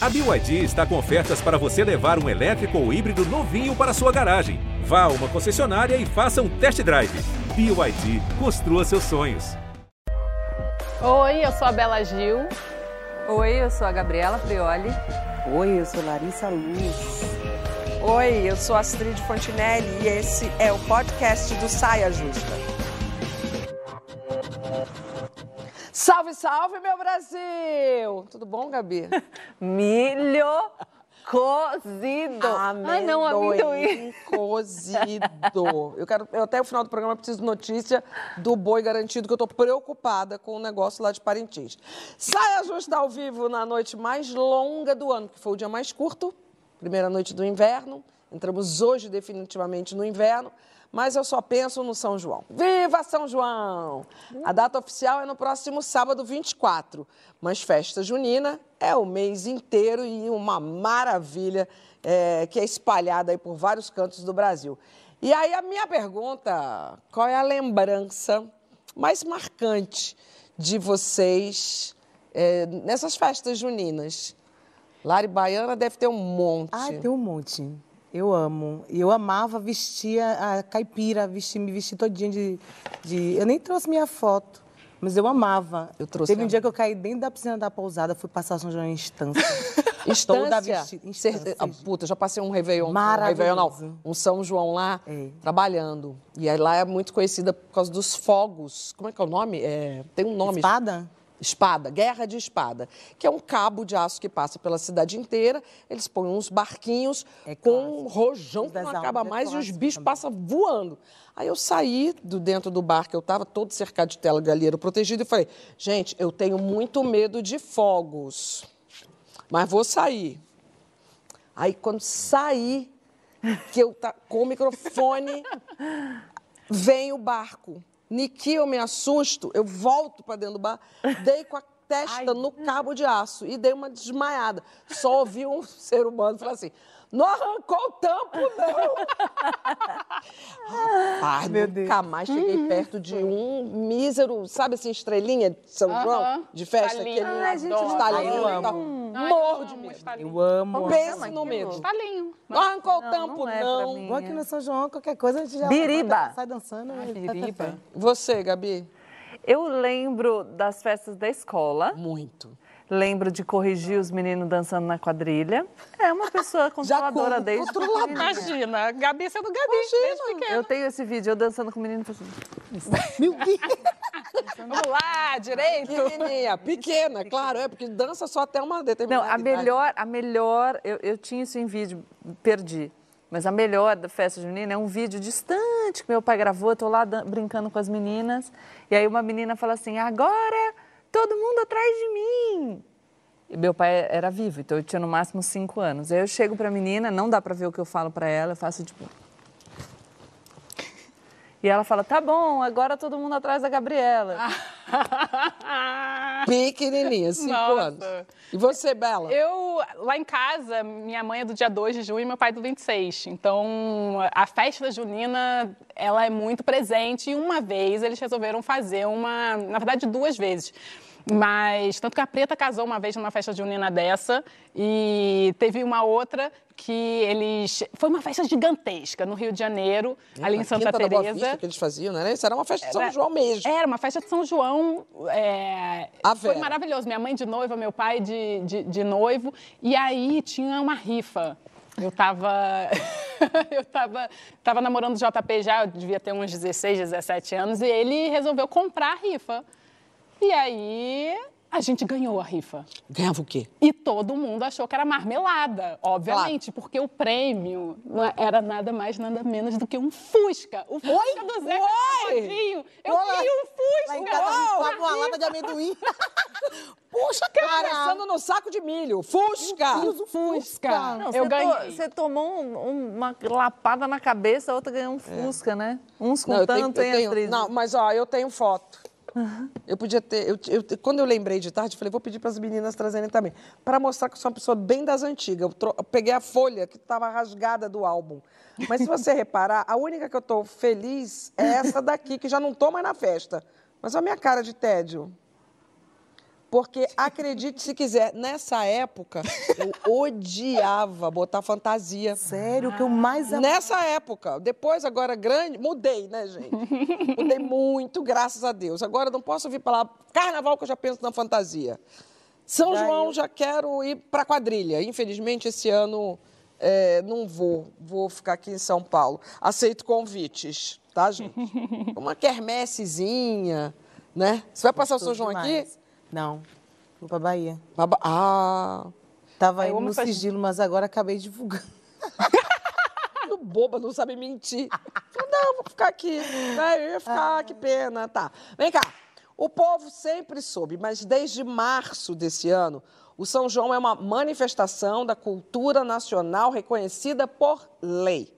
A BYD está com ofertas para você levar um elétrico ou híbrido novinho para sua garagem. Vá a uma concessionária e faça um test drive. BYD, construa seus sonhos. Oi, eu sou a Bela Gil. Oi, eu sou a Gabriela Prioli. Oi, eu sou Larissa Luz. Oi, eu sou Astrid Fontinelli e esse é o podcast do Saia Justa. Salve, salve, meu Brasil! Tudo bom, Gabi? Milho cozido. Ai, não, amendoim cozido. Eu quero, eu até o final do programa preciso de notícia do boi garantido, que eu tô preocupada com o negócio lá de Parintins. Saia Justa ao vivo na noite mais longa do ano, que foi o dia mais curto, primeira noite do inverno. Entramos hoje definitivamente no inverno, mas eu só penso no São João. Viva São João! A data oficial é no próximo sábado 24, mas festa junina é o mês inteiro e uma maravilha é, que é espalhada aí por vários cantos do Brasil. E aí a minha pergunta, qual é a lembrança mais marcante de vocês é, nessas festas juninas? Lari Baiana deve ter um monte. Ai, tem um monte. Eu amo. E eu amava vestir a caipira, vestir, me vestir todinha de, de. Eu nem trouxe minha foto, mas eu amava. Eu trouxe Teve um a- dia que eu caí dentro da piscina da pousada, fui passar São João em instância. Toda vestida. Instância. ah, puta, já passei um Réveillon. Um Maravilhoso. Réveillon, não. Um São João lá, É. trabalhando. E aí lá é muito conhecida por causa dos fogos. Como é que é o nome? É, tem um nome. Espada? Espada, guerra de espada, que é um cabo de aço que passa pela cidade inteira. Eles põem uns barquinhos É com um rojão que não acaba é mais e os bichos também. passam voando. Aí eu saí do dentro do bar que eu estava, todo cercado de tela galheiro protegido, e falei: gente, eu tenho muito medo de fogos, mas vou sair. Aí quando saí, que eu tá com o microfone, vem o barco. Niki, eu me assusto, eu volto para dentro do bar, dei com a testa no cabo de aço e dei uma desmaiada. Só ouvi um ser humano falar assim: não arrancou o tampo, não. Rapaz, Meu nunca mais cheguei perto de um mísero, sabe assim, estrelinha de São João, Aham. de festa, Estalinho. aquele Ai, gente, estalinho. eu amo. tal. Ai, Morro eu de medo. estalinho. Eu amo. Pense no medo. Estalinho. Não arrancou o tampo, não é não. Igual aqui no São João, qualquer coisa a gente já Biriba. sai dançando. e tá biriba. perfeito. Você, Gabi? Eu lembro das festas da escola. Muito. Lembro de corrigir os meninos dançando na quadrilha. É uma pessoa controladora com- desde controladora. Imagina, Gabi sendo Gabi desde pequena. Eu tenho esse vídeo, eu dançando com o menino fazendo... Meu Deus! Vamos lá, direito. Pequenininha, pequena, claro, é, porque dança só até uma Não, determinada a idade. melhor, a melhor, eu, eu tinha isso em vídeo, perdi. Mas a melhor da festa junina é um vídeo distante que meu pai gravou, eu tô lá brincando com as meninas. E aí uma menina fala assim: agora todo mundo atrás de mim. E meu pai era vivo, então eu tinha no máximo cinco anos. Aí eu chego pra menina, não dá pra ver o que eu falo pra ela, eu faço tipo. E ela fala: tá bom, agora todo mundo atrás da Gabriela. Pequenininha, cinco Nossa. anos. E você, Bela? Eu, lá em casa, minha mãe é do dia 2 de junho e meu pai é do 26. Então, a festa junina, ela é muito presente. E uma vez eles resolveram fazer uma, na verdade, duas vezes. Mas, tanto que a Preta casou uma vez numa festa junina dessa. E teve uma outra que eles... Foi uma festa gigantesca no Rio de Janeiro, ali em Santa Teresa. Que eles faziam, né? Isso era uma festa de São Era- João mesmo. Era uma festa de São João. é, foi maravilhoso. Minha mãe de noiva, meu pai de, de, de noivo. E aí tinha uma rifa. Eu tava. eu tava, tava namorando o JP já, eu devia ter uns 16, 17 anos, e ele resolveu comprar a rifa. E aí a gente ganhou a rifa. Ganhava o quê? E todo mundo achou que era marmelada, obviamente, porque o prêmio não é- era nada mais, nada menos do que um Fusca. O Fusca do Zeca Oi! Eu Olá! queria um Lá em Fusca. casa, uma lata de amendoim. Puxa, cara! Pensando no saco de milho. Fusca! Fusca. Não, eu você, ganhei. to- você tomou um- um- uma lapada na cabeça, a outra ganhou um Fusca, né? Uns Não, eu contando, tenho- eu tem tenho- atriz. Não, mas ó, eu tenho foto. Eu podia ter. eu- eu- quando eu lembrei de tarde, falei, vou pedir para as meninas trazerem também. Para mostrar que eu sou uma pessoa bem das antigas. Eu, tro- eu peguei a folha que estava rasgada do álbum. Mas se você reparar, a única que eu estou feliz é essa daqui, que já não estou mais na festa. Mas olha a minha cara de tédio. Porque, acredite se quiser, nessa época, eu odiava botar fantasia. Sério, o que eu mais amava. Nessa época. Depois, agora grande, mudei, né, gente? Mudei muito, graças a Deus. Agora não posso ouvir falar carnaval que eu já penso na fantasia. São Já João, eu- já quero ir para quadrilha. Infelizmente, esse ano é, não vou. Vou ficar aqui em São Paulo. Aceito convites, tá, gente? Uma quermessezinha, né? Você vai passar o São João aqui? Não, vou pra Bahia. Baba- Ah, Tava amo no festa- sigilo, mas agora acabei divulgando. no boba, não sabe mentir. Falei, não, vou ficar aqui. Né? Eu ia ficar, que pena. Tá. Vem cá. O povo sempre soube, mas desde março desse ano, o São João é uma manifestação da cultura nacional reconhecida por lei.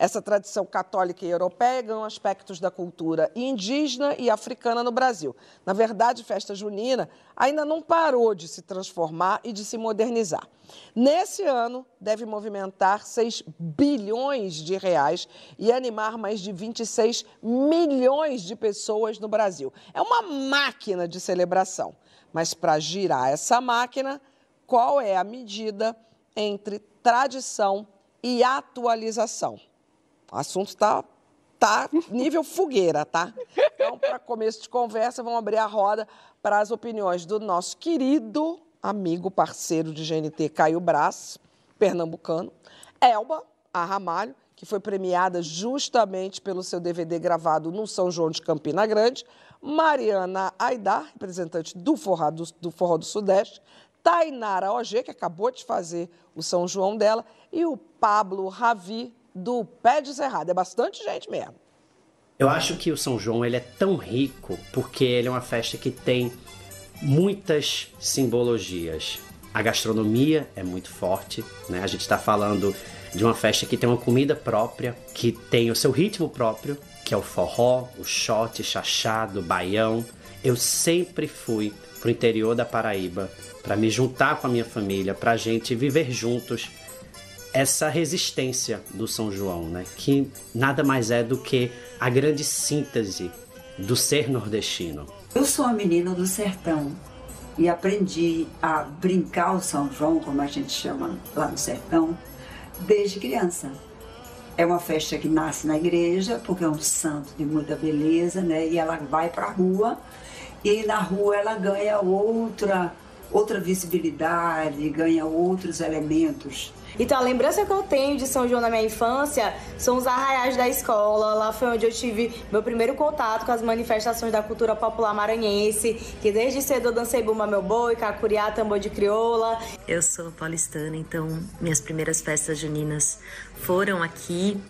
Essa tradição católica e europeia ganhou aspectos da cultura indígena e africana no Brasil. Na verdade, festa junina ainda não parou de se transformar e de se modernizar. Nesse ano, deve movimentar 6 bilhões de reais e animar mais de 26 milhões de pessoas no Brasil. É uma máquina de celebração. Mas para girar essa máquina, qual é a medida entre tradição e atualização? O assunto está tá nível fogueira, tá? Então, para começo de conversa, vamos abrir a roda para as opiniões do nosso querido amigo, parceiro de GNT, Caio Brás, pernambucano, Elba a Ramalho, que foi premiada justamente pelo seu DVD gravado no São João de Campina Grande, Mariana Aidar, representante do Forró do, do Forró do Sudeste, Tainara OG, que acabou de fazer o São João dela, e o Pablo Ravi, do Pé de Cerrado. É bastante gente mesmo. Eu acho que o São João ele é tão rico porque ele é uma festa que tem muitas simbologias. A gastronomia é muito forte, né? A gente está falando de uma festa que tem uma comida própria, que tem o seu ritmo próprio, que é o forró, o shot, chachado, baião. Eu sempre fui pro interior da Paraíba para me juntar com a minha família, para a gente viver juntos essa resistência do São João, né? Que nada mais é do que a grande síntese do ser nordestino. Eu sou a menina do sertão e aprendi a brincar o São João, como a gente chama lá no sertão, desde criança. É uma festa que nasce na igreja, porque é um santo de muita beleza, né? E ela vai para a rua e na rua ela ganha outra outra visibilidade, ganha outros elementos. Então, a lembrança que eu tenho de São João na minha infância são os arraiais da escola. Lá foi onde eu tive meu primeiro contato com as manifestações da cultura popular maranhense, que desde cedo eu dancei Bumba Meu Boi, Cacuriá, Tambor de Crioula. Eu sou paulistana, então minhas primeiras festas juninas foram aqui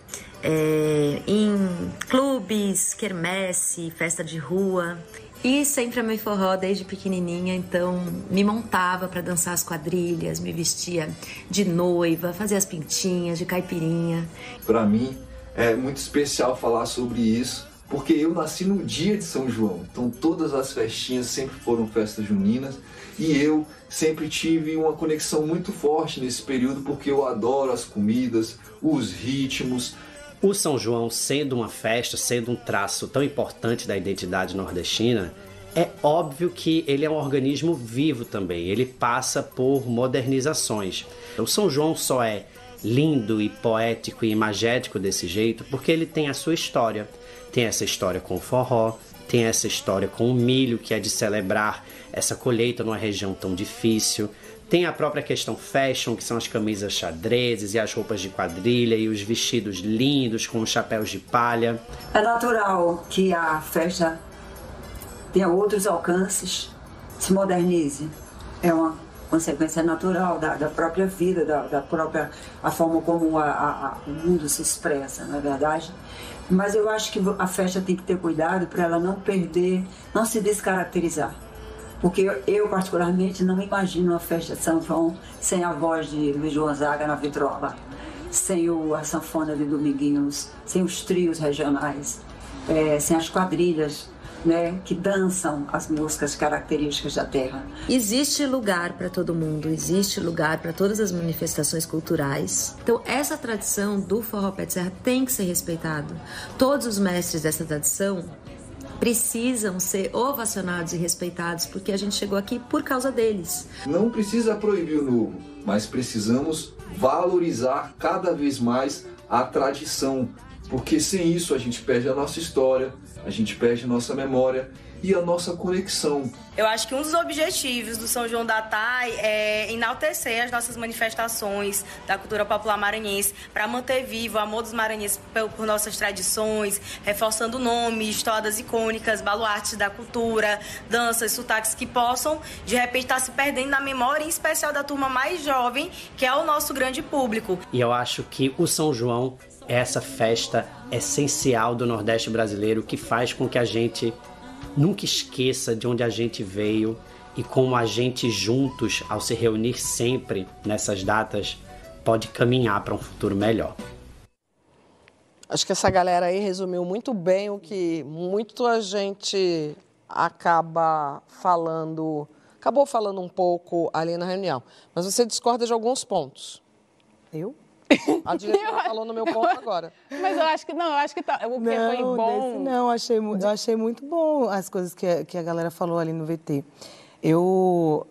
é, em clubes, quermesse, festa de rua. E sempre amei forró desde pequenininha, então me montava para dançar as quadrilhas, me vestia de noiva, fazia as pintinhas de caipirinha. Para mim é muito especial falar sobre isso, porque eu nasci no dia de São João. Então todas as festinhas sempre foram festas juninas e eu sempre tive uma conexão muito forte nesse período porque eu adoro as comidas, os ritmos, O São João, sendo uma festa, sendo um traço tão importante da identidade nordestina, é óbvio que ele é um organismo vivo também. Ele passa por modernizações. O São João só é lindo e poético e imagético desse jeito porque ele tem a sua história. Tem essa história com o forró, tem essa história com o milho, que é de celebrar essa colheita numa região tão difícil. Tem a própria questão fashion, que são as camisas xadrezes e as roupas de quadrilha e os vestidos lindos com os chapéus de palha. É natural que a festa tenha outros alcances, se modernize. É uma consequência natural da, da própria vida, da, da própria a forma como a- a- a- o mundo se expressa, não é verdade? Mas eu acho que a festa tem que ter cuidado para ela não perder, não se descaracterizar. Porque eu, particularmente, não imagino uma festa de São João sem a voz de Luiz Gonzaga na vitrola, sem o, a sanfona de Dominguinhos, sem os trios regionais, eh, sem as quadrilhas né, que dançam as músicas características da terra. Existe lugar para todo mundo, existe lugar para todas as manifestações culturais. Então, essa tradição do forró pé de serra tem que ser respeitado. Todos os mestres dessa tradição precisam ser ovacionados e respeitados, porque a gente chegou aqui por causa deles. Não precisa proibir o novo, mas precisamos valorizar cada vez mais a tradição, porque sem isso a gente perde a nossa história, a gente perde a nossa memória e a nossa conexão. Eu acho que um dos objetivos do São João da Tai é enaltecer as nossas manifestações da cultura popular maranhense para manter vivo o amor dos maranhenses por nossas tradições, reforçando nomes, histórias icônicas, baluartes da cultura, danças, sotaques que possam, de repente, estar se perdendo na memória, em especial da turma mais jovem, que é o nosso grande público. E eu acho que o São João é essa festa essencial do Nordeste brasileiro que faz com que a gente nunca esqueça de onde a gente veio e como a gente juntos, ao se reunir sempre nessas datas, pode caminhar para um futuro melhor. Acho que essa galera aí resumiu muito bem o que muita gente acaba falando, acabou falando um pouco ali na reunião. Mas você discorda de alguns pontos. Eu? A diretora falou no meu ponto agora. Mas eu acho que não, eu acho que tá, o que não, foi bom. Desse, não, achei, eu achei muito bom as coisas que, a, que a galera falou ali no VT. Eu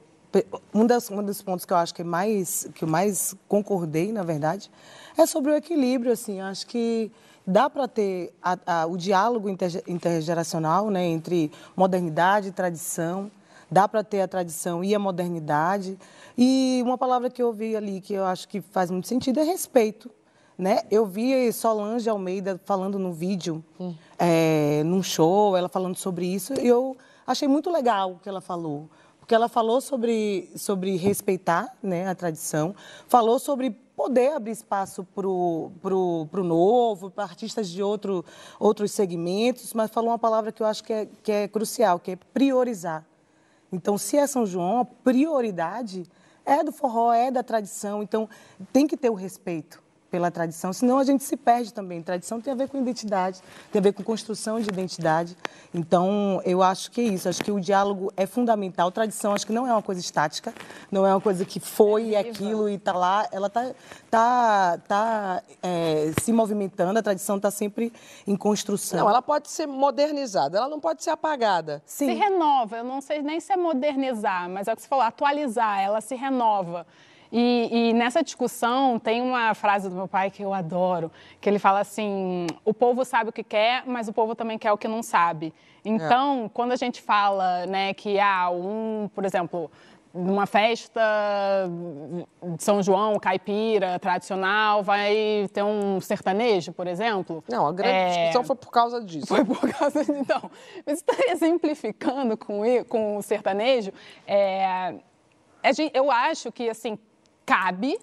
um, das, um dos pontos que eu acho que mais que eu mais concordei, na verdade, é sobre o equilíbrio. Assim, acho que dá para ter a, a, o diálogo inter, intergeracional, né, entre modernidade e tradição. Dá para ter a tradição e a modernidade. E uma palavra que eu ouvi ali que eu acho que faz muito sentido é respeito. Né? Eu vi Solange Almeida falando no vídeo, hum. é, num show, ela falando sobre isso, e eu achei muito legal o que ela falou. Porque ela falou sobre, sobre respeitar né, a tradição, falou sobre poder abrir espaço para o novo, para artistas de outro, outros segmentos, mas falou uma palavra que eu acho que é, que é crucial, que é priorizar. Então, se é São João, a prioridade é do forró, é da tradição. Então, tem que ter o respeito pela tradição, senão a gente se perde também. Tradição tem a ver com identidade, tem a ver com construção de identidade. Então, eu acho que é isso, acho que o diálogo é fundamental. Tradição, acho que não é uma coisa estática, não é uma coisa que foi aquilo e está lá. Ela está tá, tá, é, se movimentando, a tradição está sempre em construção. Não, ela pode ser modernizada, ela não pode ser apagada. Sim. Se renova, eu não sei nem se é modernizar, mas é o que você falou, atualizar, ela se renova. E, e, nessa discussão tem uma frase do meu pai que eu adoro, que ele fala assim: o povo sabe o que quer, mas o povo também quer o que não sabe. Então, é. quando a gente fala, né, que há ah, um, por exemplo, numa festa de São João, caipira, tradicional, vai ter um sertanejo, por exemplo? Não, a grande é... discussão foi por causa disso. Foi por causa disso. Então, mas exemplificando com, com o sertanejo, é... eu acho que, assim, cabe.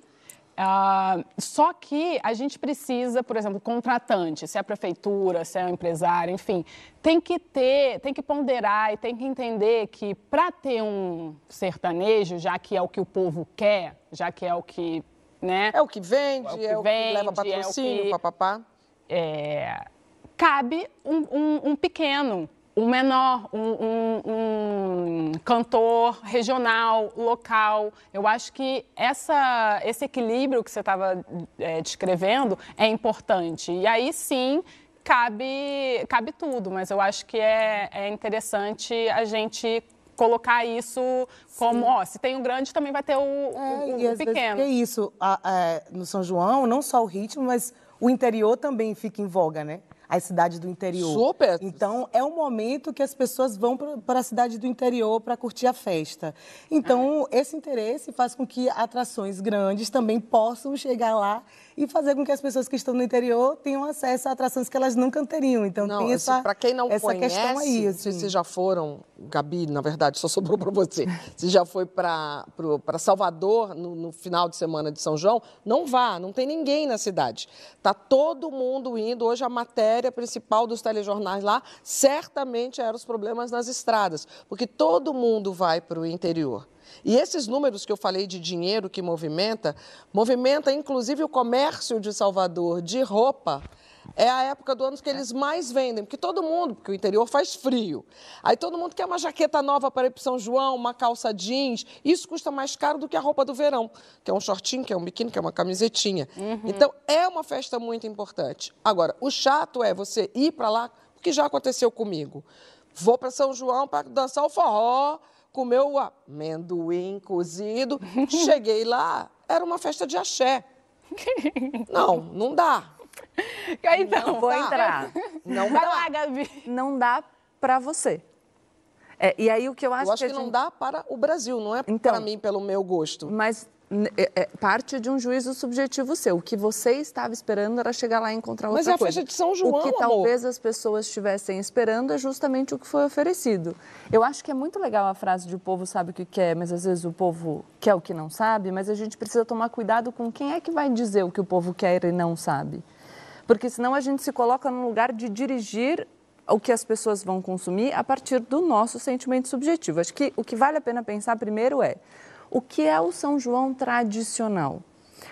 Uh, só que a gente precisa, por exemplo, contratante, se é a prefeitura, se é o empresário, enfim, tem que ter, tem que ponderar e tem que entender que para ter um sertanejo, já que é o que o povo quer, já que é o que, né? É o que vende, é o que, é o que leva patrocínio, é papapá. É, cabe um, um, um pequeno, um menor, um, um, um, cantor regional, local. Eu acho que essa, esse equilíbrio que você estava é, descrevendo é importante. E aí sim cabe, cabe tudo, mas eu acho que é, é interessante a gente colocar isso como, Sim. ó, se tem o grande, também vai ter o, é, o, o pequeno. é isso, a, a, no São João, não só o ritmo, mas o interior também fica em voga, né? As cidades do interior. Super! Então, é um momento que as pessoas vão para a cidade do interior para curtir a festa. Então, esse interesse faz com que atrações grandes também possam chegar lá e fazer com que as pessoas que estão no interior tenham acesso a atrações que elas nunca teriam. Então não, tem essa, para quem não essa conhece, questão aí. Assim. Se já foram, Gabi, na verdade, só sobrou para você. se já foi para Salvador no, no, final de semana de São João, não vá, não tem ninguém na cidade. Tá todo mundo indo. Hoje a matéria principal dos telejornais lá certamente eram os problemas nas estradas, porque todo mundo vai para o interior. E esses números que eu falei de dinheiro que movimenta, movimenta inclusive o comércio de Salvador de roupa. É a época do ano que eles mais vendem, porque todo mundo, porque o interior faz frio. Aí todo mundo quer uma jaqueta nova para ir para São João, uma calça jeans. Isso custa mais caro do que a roupa do verão, que é um shortinho, que é um biquíni, que é uma camisetinha. Uhum. Então é uma festa muito importante. Agora, o chato é você ir para lá, porque já aconteceu comigo. vou para São João para dançar o forró, comer o amendoim cozido. Cheguei lá, era uma festa de axé. Não, não dá. Então, Não vou dá. entrar. Não vai dá. lá, Gabi. Não dá para você. É, e aí o que eu acho, Eu acho que, que a não gente- dá para o Brasil, não é Então. para mim, pelo meu gosto. Mas parte de um juízo subjetivo seu. O que você estava esperando era chegar lá e encontrar Mas outra é a coisa. festa de São João, O que amor. talvez as pessoas estivessem esperando é justamente o que foi oferecido. Eu acho que é muito legal a frase de o povo sabe o que quer, mas às vezes o povo quer o que não sabe, mas a gente precisa tomar cuidado com quem é que vai dizer o que o povo quer e não sabe. Porque senão a gente se coloca no lugar de dirigir o que as pessoas vão consumir a partir do nosso sentimento subjetivo. Acho que o que vale a pena pensar primeiro é o que é o São João tradicional.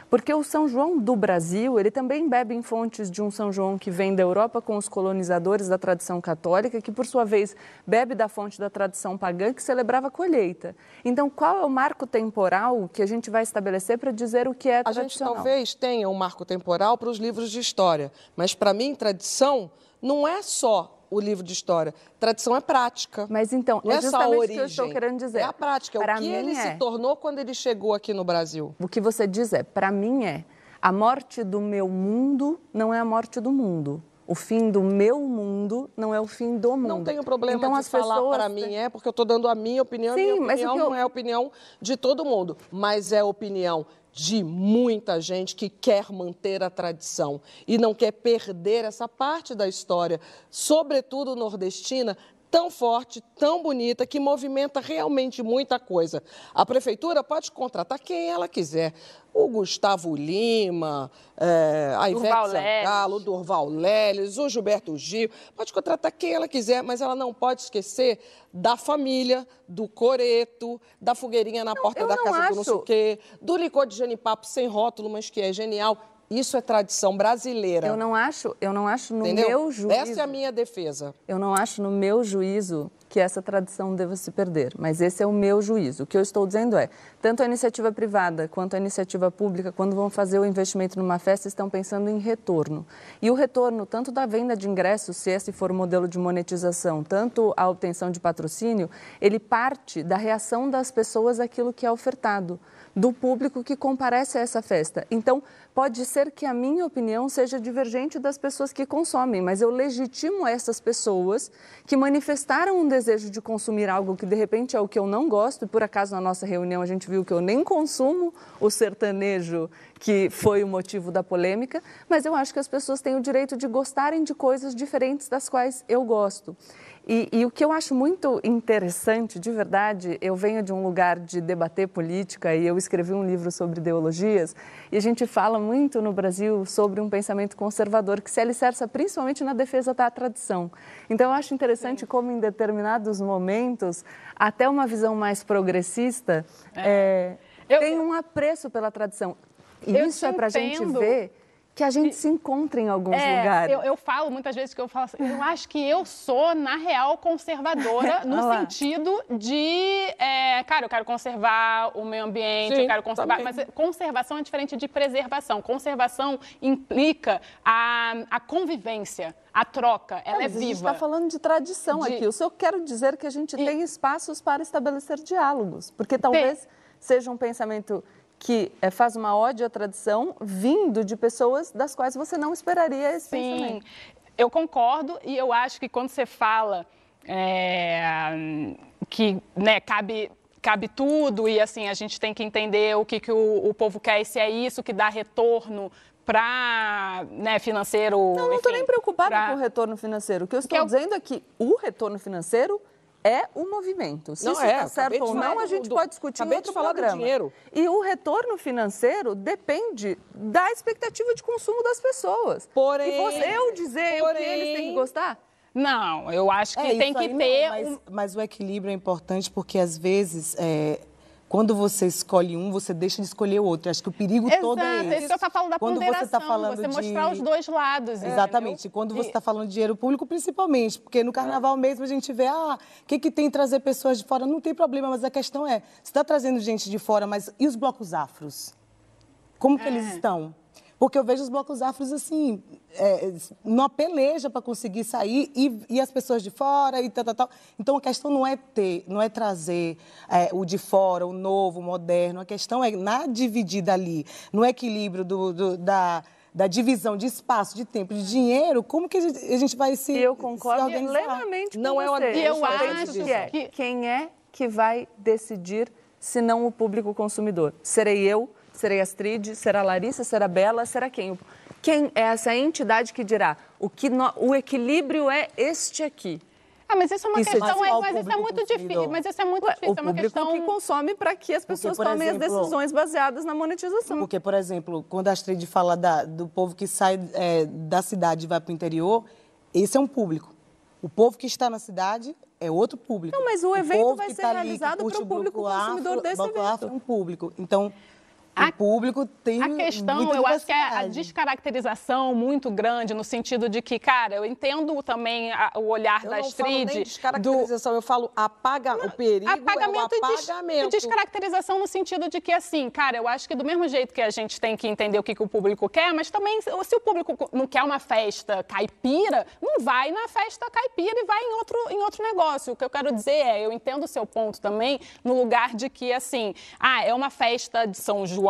Porque o São João do Brasil, ele também bebe em fontes de um São João que vem da Europa com os colonizadores da tradição católica, que por sua vez bebe da fonte da tradição pagã que celebrava a colheita. Então, qual é o marco temporal que a gente vai estabelecer para dizer o que é A gente tradicional? talvez tenha um marco temporal para os livros de história, mas para mim, tradição não é só o livro de história. Tradição é prática. Mas então, não é é, só a origem. que eu estou querendo dizer. É a prática, é Para o que ele é. se tornou quando ele chegou aqui no Brasil. O que você diz é, para mim é, a morte do meu mundo não é a morte do mundo. O fim do meu mundo não é o fim do mundo. Não tenho problema então, de as falar pessoas para mim é, porque eu estou dando a minha opinião, Sim, minha mas opinião que eu- não é a opinião de todo mundo, mas é a opinião de muita gente que quer manter a tradição e não quer perder essa parte da história, sobretudo nordestina, tão forte, tão bonita, que movimenta realmente muita coisa. A prefeitura pode contratar quem ela quiser. O Gustavo Lima, eh, a Ivete Durval. Sangalo, o Durval Leles, o Gilberto Gil. Pode contratar quem ela quiser, mas ela não pode esquecer da família, do coreto, da fogueirinha na porta eu da não casa do não sei o acho. quê, do licor de genipapo sem rótulo, mas que é genial. Isso é tradição brasileira. Eu não acho, eu não acho no entendeu? meu juízo. Essa é a minha defesa. Eu não acho no meu juízo que essa tradição deva se perder, mas esse é o meu juízo. O que eu estou dizendo é, tanto a iniciativa privada quanto a iniciativa pública, quando vão fazer o investimento numa festa, estão pensando em retorno. E o retorno, tanto da venda de ingressos, se esse for o modelo de monetização, tanto a obtenção de patrocínio, ele parte da reação das pessoas àquilo que é ofertado do público que comparece a essa festa. Então, pode ser que a minha opinião seja divergente das pessoas que consomem, mas eu legitimo essas pessoas que manifestaram um desejo de consumir algo que de repente é o que eu não gosto, e por acaso na nossa reunião a gente viu que eu nem consumo o sertanejo que foi o motivo da polêmica, mas eu acho que as pessoas têm o direito de gostarem de coisas diferentes das quais eu gosto. E, e o que eu acho muito interessante, de verdade, eu venho de um lugar de debater política e eu escrevi um livro sobre ideologias e a gente fala muito no Brasil sobre um pensamento conservador que se alicerça principalmente na defesa da tradição. Então eu acho interessante como em determinados momentos até uma visão mais progressista é, tem um apreço pela tradição. E Eu isso é para a gente ver que a gente se encontra em alguns É, lugares. Eu, eu falo muitas vezes que eu falo assim, eu acho que eu sou, na real, conservadora, no Olha lá. sentido de, é, cara, eu quero conservar o meio ambiente, Sim, eu quero conservar. também. Mas conservação é diferente de preservação. Conservação implica a, a convivência, a troca, ela é mas a gente viva. está falando de tradição De- aqui. Eu só quero dizer que a gente tem espaços para estabelecer diálogos, porque talvez seja um pensamento que eh, faz uma ódio à tradição vindo de pessoas das quais você não esperaria esse Sim, pensamento. eu concordo e eu acho que quando você fala é, que né, cabe, cabe tudo e assim a gente tem que entender o que, que o, o povo quer e se é isso que dá retorno para né, financeiro. Não, não estou nem preocupada pra- com o retorno financeiro. O que eu estou Que eu- dizendo é que o retorno financeiro é o movimento. Se Não isso é, está certo ou não, a do- gente do- pode discutir acabei em outro de falar do programa. dinheiro. E o retorno financeiro depende da expectativa de consumo das pessoas. Porém- e você, eu dizer o que eles têm que gostar. Não, eu acho que É, tem que aí não, ter mas, um- mas o equilíbrio é importante porque, às vezes, é, quando você escolhe um, você deixa de escolher o outro. Acho que o perigo todo é Exato, esse. isso que eu falo da quando ponderação, você está falando você de... mostrar os dois lados. Exatamente. Quando você está falando de dinheiro público, principalmente, porque no carnaval mesmo a gente vê, ah, o que, que tem trazer pessoas de fora? Não tem problema, mas a questão é, você está trazendo gente de fora, mas e os blocos afros? Como que eles estão? Porque eu vejo os blocos afros assim, é, numa peleja para conseguir sair e, e, as pessoas de fora e tal, tal, tal. Então a questão não é ter, não é trazer é, o de fora, o novo, o moderno. A questão é na dividida ali, no equilíbrio do, do da da divisão de espaço, de tempo, de dinheiro, como que a gente, a gente vai se Eu concordo se plenamente Não com é uma você. Eu acho que é. que- Quem é que vai decidir se não o público consumidor? Serei eu? Serei Astrid? Será Larissa? Será Bela? Será quem? Quem é essa entidade que dirá o que no- o equilíbrio é este aqui? Ah, mas isso é uma Isso é questão, é, o mas isso é muito difícil. Mas isso é muito Ué, difícil. o é uma questão. que consome para que as pessoas por tomem as exemplo, decisões baseadas na monetização. Porque, por exemplo, quando a Astrid fala da- do povo que sai é, da cidade e vai para o interior, esse é um público. O povo que está na cidade é outro público. Não, mas o evento povo vai ser tá realizado para o público consumidor desse evento. afro é um público. Então, A- o público tem A questão, eu acho que é a descaracterização muito grande, no sentido de que, cara, eu entendo também a- o olhar Eu da não falo Astrid. nem descaracterização, eu falo apaga, o perigo apagamento, é o des- apagamento. e descaracterização no sentido de que, assim, cara, eu acho que do mesmo jeito que a gente tem que entender o que, que o público quer, mas também, se se o público não quer uma festa caipira, não vai na festa caipira e vai em outro, em outro negócio. O que eu quero dizer é, eu entendo o seu ponto também, no lugar de que, assim, ah, é uma festa de São João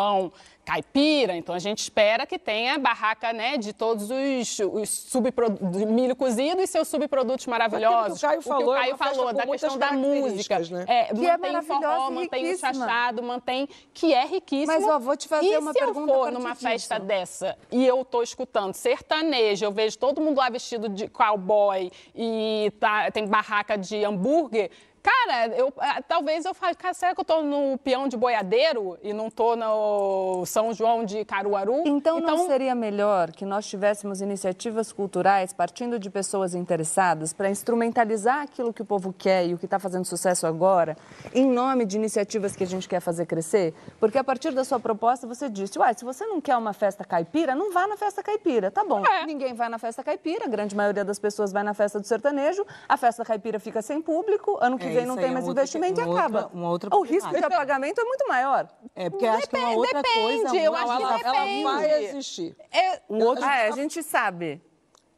caipira, então a gente espera que tenha barraca, né, de todos os, os subprodutos, milho cozido e seus subprodutos maravilhosos. Caio falou, é o que uma o Caio festa falou, da questão da música. né? É, Que é mantém o forró, e mantém o chachado, mantém, que é riquíssimo. Mas, ó, vou te fazer e uma se pergunta eu a for partir numa disso? festa dessa e eu tô escutando sertanejo, eu vejo todo mundo lá vestido de cowboy e tá, tem barraca de hambúrguer, Cara, eu, ah, talvez eu fale, cara, será que eu tô no peão de boiadeiro e não tô no São João de Caruaru? Então, não seria melhor que nós tivéssemos iniciativas culturais partindo de pessoas interessadas para instrumentalizar aquilo que o povo quer e o que está fazendo sucesso agora, em nome de iniciativas que a gente quer fazer crescer? Porque a partir da sua proposta você disse, uai, se você não quer uma festa caipira, não vá na festa caipira. Tá bom, ninguém vai na festa caipira, a grande maioria das pessoas vai na festa do sertanejo, a festa caipira fica sem público, ano que É, vem isso não aí tem é mais outra- investimento e uma outra- acaba. uma outra o risco de apagamento é muito maior. É, porque acho que é uma outra depende, coisa. eu uma- acho que ela, ela depende. vai existir. É, um outro... Ah, é, a gente sabe.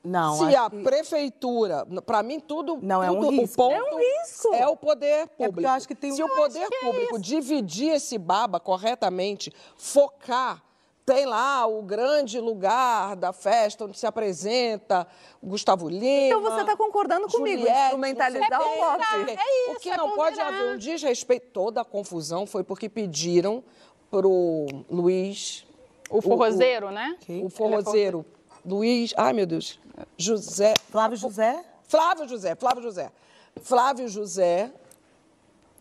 Não, Se a que- prefeitura, para mim tudo, Não, é um risco. o ponto É um risco. é o poder público. eu acho que tem- Se o Eu poder público dividir esse baba corretamente, focar tem lá o grande lugar da festa onde se apresenta o Gustavo Lima. Então você está concordando comigo, Juliette, instrumentalizar não o pop. É O isso, que é não pode ponderar. haver um desrespeito. Toda a confusão foi porque pediram pro Luiz. o forrozeiro, né? O forrozeiro. Luiz. Ai, meu Deus. José. Flávio José? Flávio José, Flávio José. Flávio José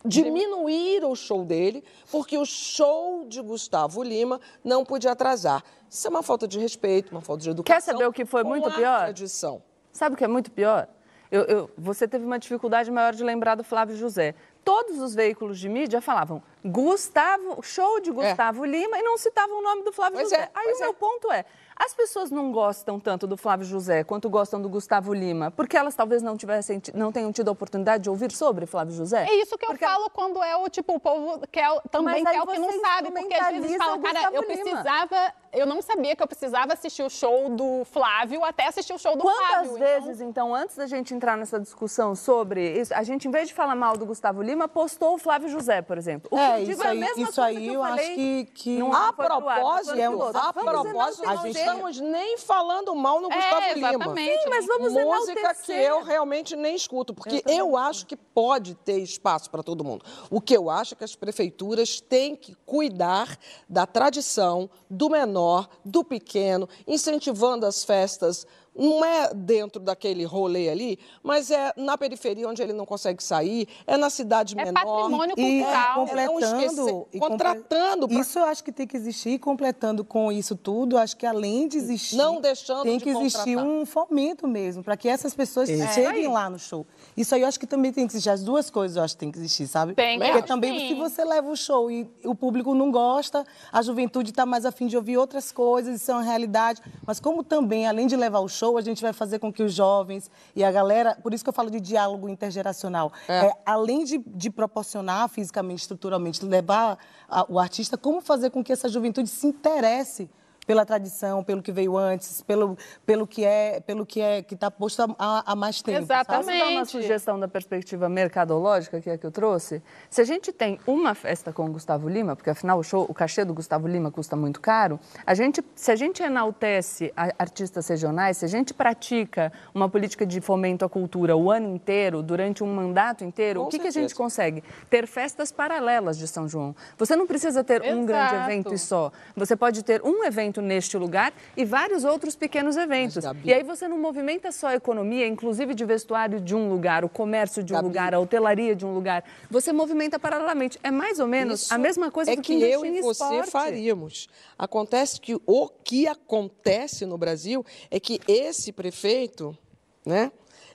diminuir o show dele, porque o show de Gustavo Lima não podia atrasar. Isso é uma falta de respeito, uma falta de educação. Quer saber o que foi muito pior? Tradição. Sabe o que é muito pior? Eu- eu- você teve uma dificuldade maior de lembrar do Flávio José. Todos os veículos de mídia falavam Gustavo, show de Gustavo Lima e não citavam o nome do Flávio É. Pois José. é, Aí o meu é. ponto é, as pessoas não gostam tanto do Flávio José quanto gostam do Gustavo Lima, porque elas talvez não tivessem, ti- não tenham tido a oportunidade de ouvir sobre Flávio José? É isso que eu falo quando é o tipo, o povo quer, também Mas aí quer o que não sabe, porque às vezes fala, cara, eu Lima." precisava, eu não sabia que eu precisava assistir o show do Flávio até assistir o show do Quantas Flávio. vezes, então, antes da gente entrar nessa discussão sobre isso, a gente, em vez de falar mal do Gustavo Lima, postou o Flávio José, por exemplo. O que É, eu digo isso é a aí- isso aí que eu acho que- que- A ar, não foi propósito, pro outro. a propósito, não enaltecer. estamos nem falando mal no É, Gustavo Lima. exatamente. Sim, mas vamos Música que eu realmente nem escuto, porque eu, acho que pode ter espaço para todo mundo. O que eu acho é que as prefeituras têm que cuidar da tradição, do menor, do pequeno, incentivando as festas. Não é dentro daquele rolê ali, mas é na periferia onde ele não consegue sair, é na cidade É menor. patrimônio E cultural. completando, É, não esquecer, e contratando pra- Isso eu acho que tem que existir, e completando com isso tudo, acho que além de existir, Não deixando tem de que existir um fomento mesmo, para que essas pessoas É. cheguem lá no show. Isso aí eu acho que também tem que existir, as duas coisas eu acho que tem que existir, sabe? Tem, Porque também sim. se você leva o show e o público não gosta, a juventude está mais afim de ouvir outras coisas, isso é uma realidade. Mas como também, além de levar o show, a gente vai fazer com que os jovens e a galera, por isso que eu falo de diálogo intergeracional, é, além de, de proporcionar fisicamente, estruturalmente, levar a- o artista, como fazer com que essa juventude se interesse pela tradição, pelo que veio antes, pelo, pelo que é pelo que é que está posto há, há mais tempo. Exatamente. Posso dar uma sugestão da perspectiva mercadológica que é que eu trouxe? Se a gente tem uma festa com o Gustavo Lima, porque afinal o show, o cachê do Gustavo Lima custa muito caro, a gente, se a gente enaltece artistas regionais, se a gente pratica uma política de fomento à cultura o ano inteiro, durante um mandato inteiro, Com o que, que a gente consegue? Ter festas paralelas de São João. Você não precisa ter um grande Exato. evento só. Você pode ter um evento neste lugar e vários outros pequenos eventos. Gabi- E aí você não movimenta só a economia, inclusive de vestuário de um lugar, o comércio de um Gabi- lugar, a hotelaria de um lugar. Você movimenta paralelamente. É mais ou menos Isso a mesma coisa é do que, investir eu e você esporte. faríamos. Acontece que o que acontece no Brasil é que esse prefeito, né?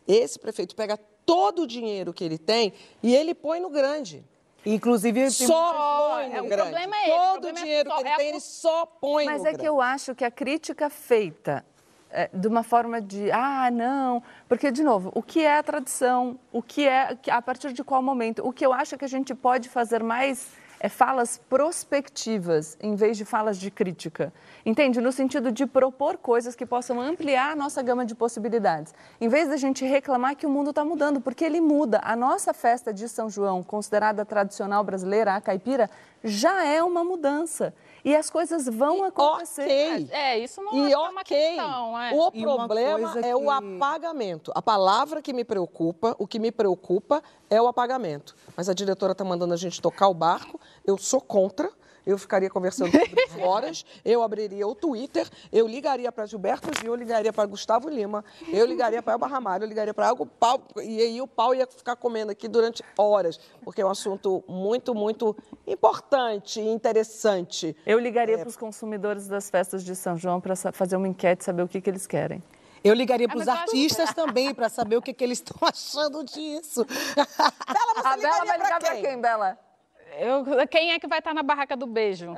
Esse prefeito pega todo o dinheiro que ele tem e ele põe no grande. Inclusive, tem Só põe é, o grande. problema é esse, Todo o problema é dinheiro só- que ele é tem, ele só põe Mas no é grande. que eu acho que a crítica feita é, de uma forma de, ah, não, porque, de novo, o que é a tradição? O que é, que- a partir de qual momento? O que eu acho que a gente pode fazer mais é falas prospectivas, em vez de falas de crítica. Entende? No sentido de propor coisas que possam ampliar a nossa gama de possibilidades. Em vez da gente reclamar que o mundo está mudando, porque ele muda. A nossa festa de São João, considerada tradicional brasileira, a caipira, já é uma mudança. E as coisas vão acontecer. Ok. É, isso não E é uma ok, questão. É. o E uma problema é o que- apagamento. A palavra que me preocupa, o que me preocupa é o apagamento. Mas a diretora está mandando a gente tocar o barco, eu sou contra. Eu ficaria conversando isso horas, eu abriria o Twitter, eu ligaria para Gilberto Gil, eu ligaria para Gustavo Lima, eu ligaria para Elba Ramalho, eu ligaria para algo pau, e aí o pau ia ficar comendo aqui durante horas, porque é um assunto muito, muito importante e interessante. Eu ligaria para os consumidores das festas de São João para fazer uma enquete e saber o que, que eles querem. Eu ligaria Ah, para os eu acho- artistas também para saber o que, que eles estão achando disso. Bela, você A Bela vai ligar para quem? quem, Bela? Eu- quem é que vai estar na barraca do beijo?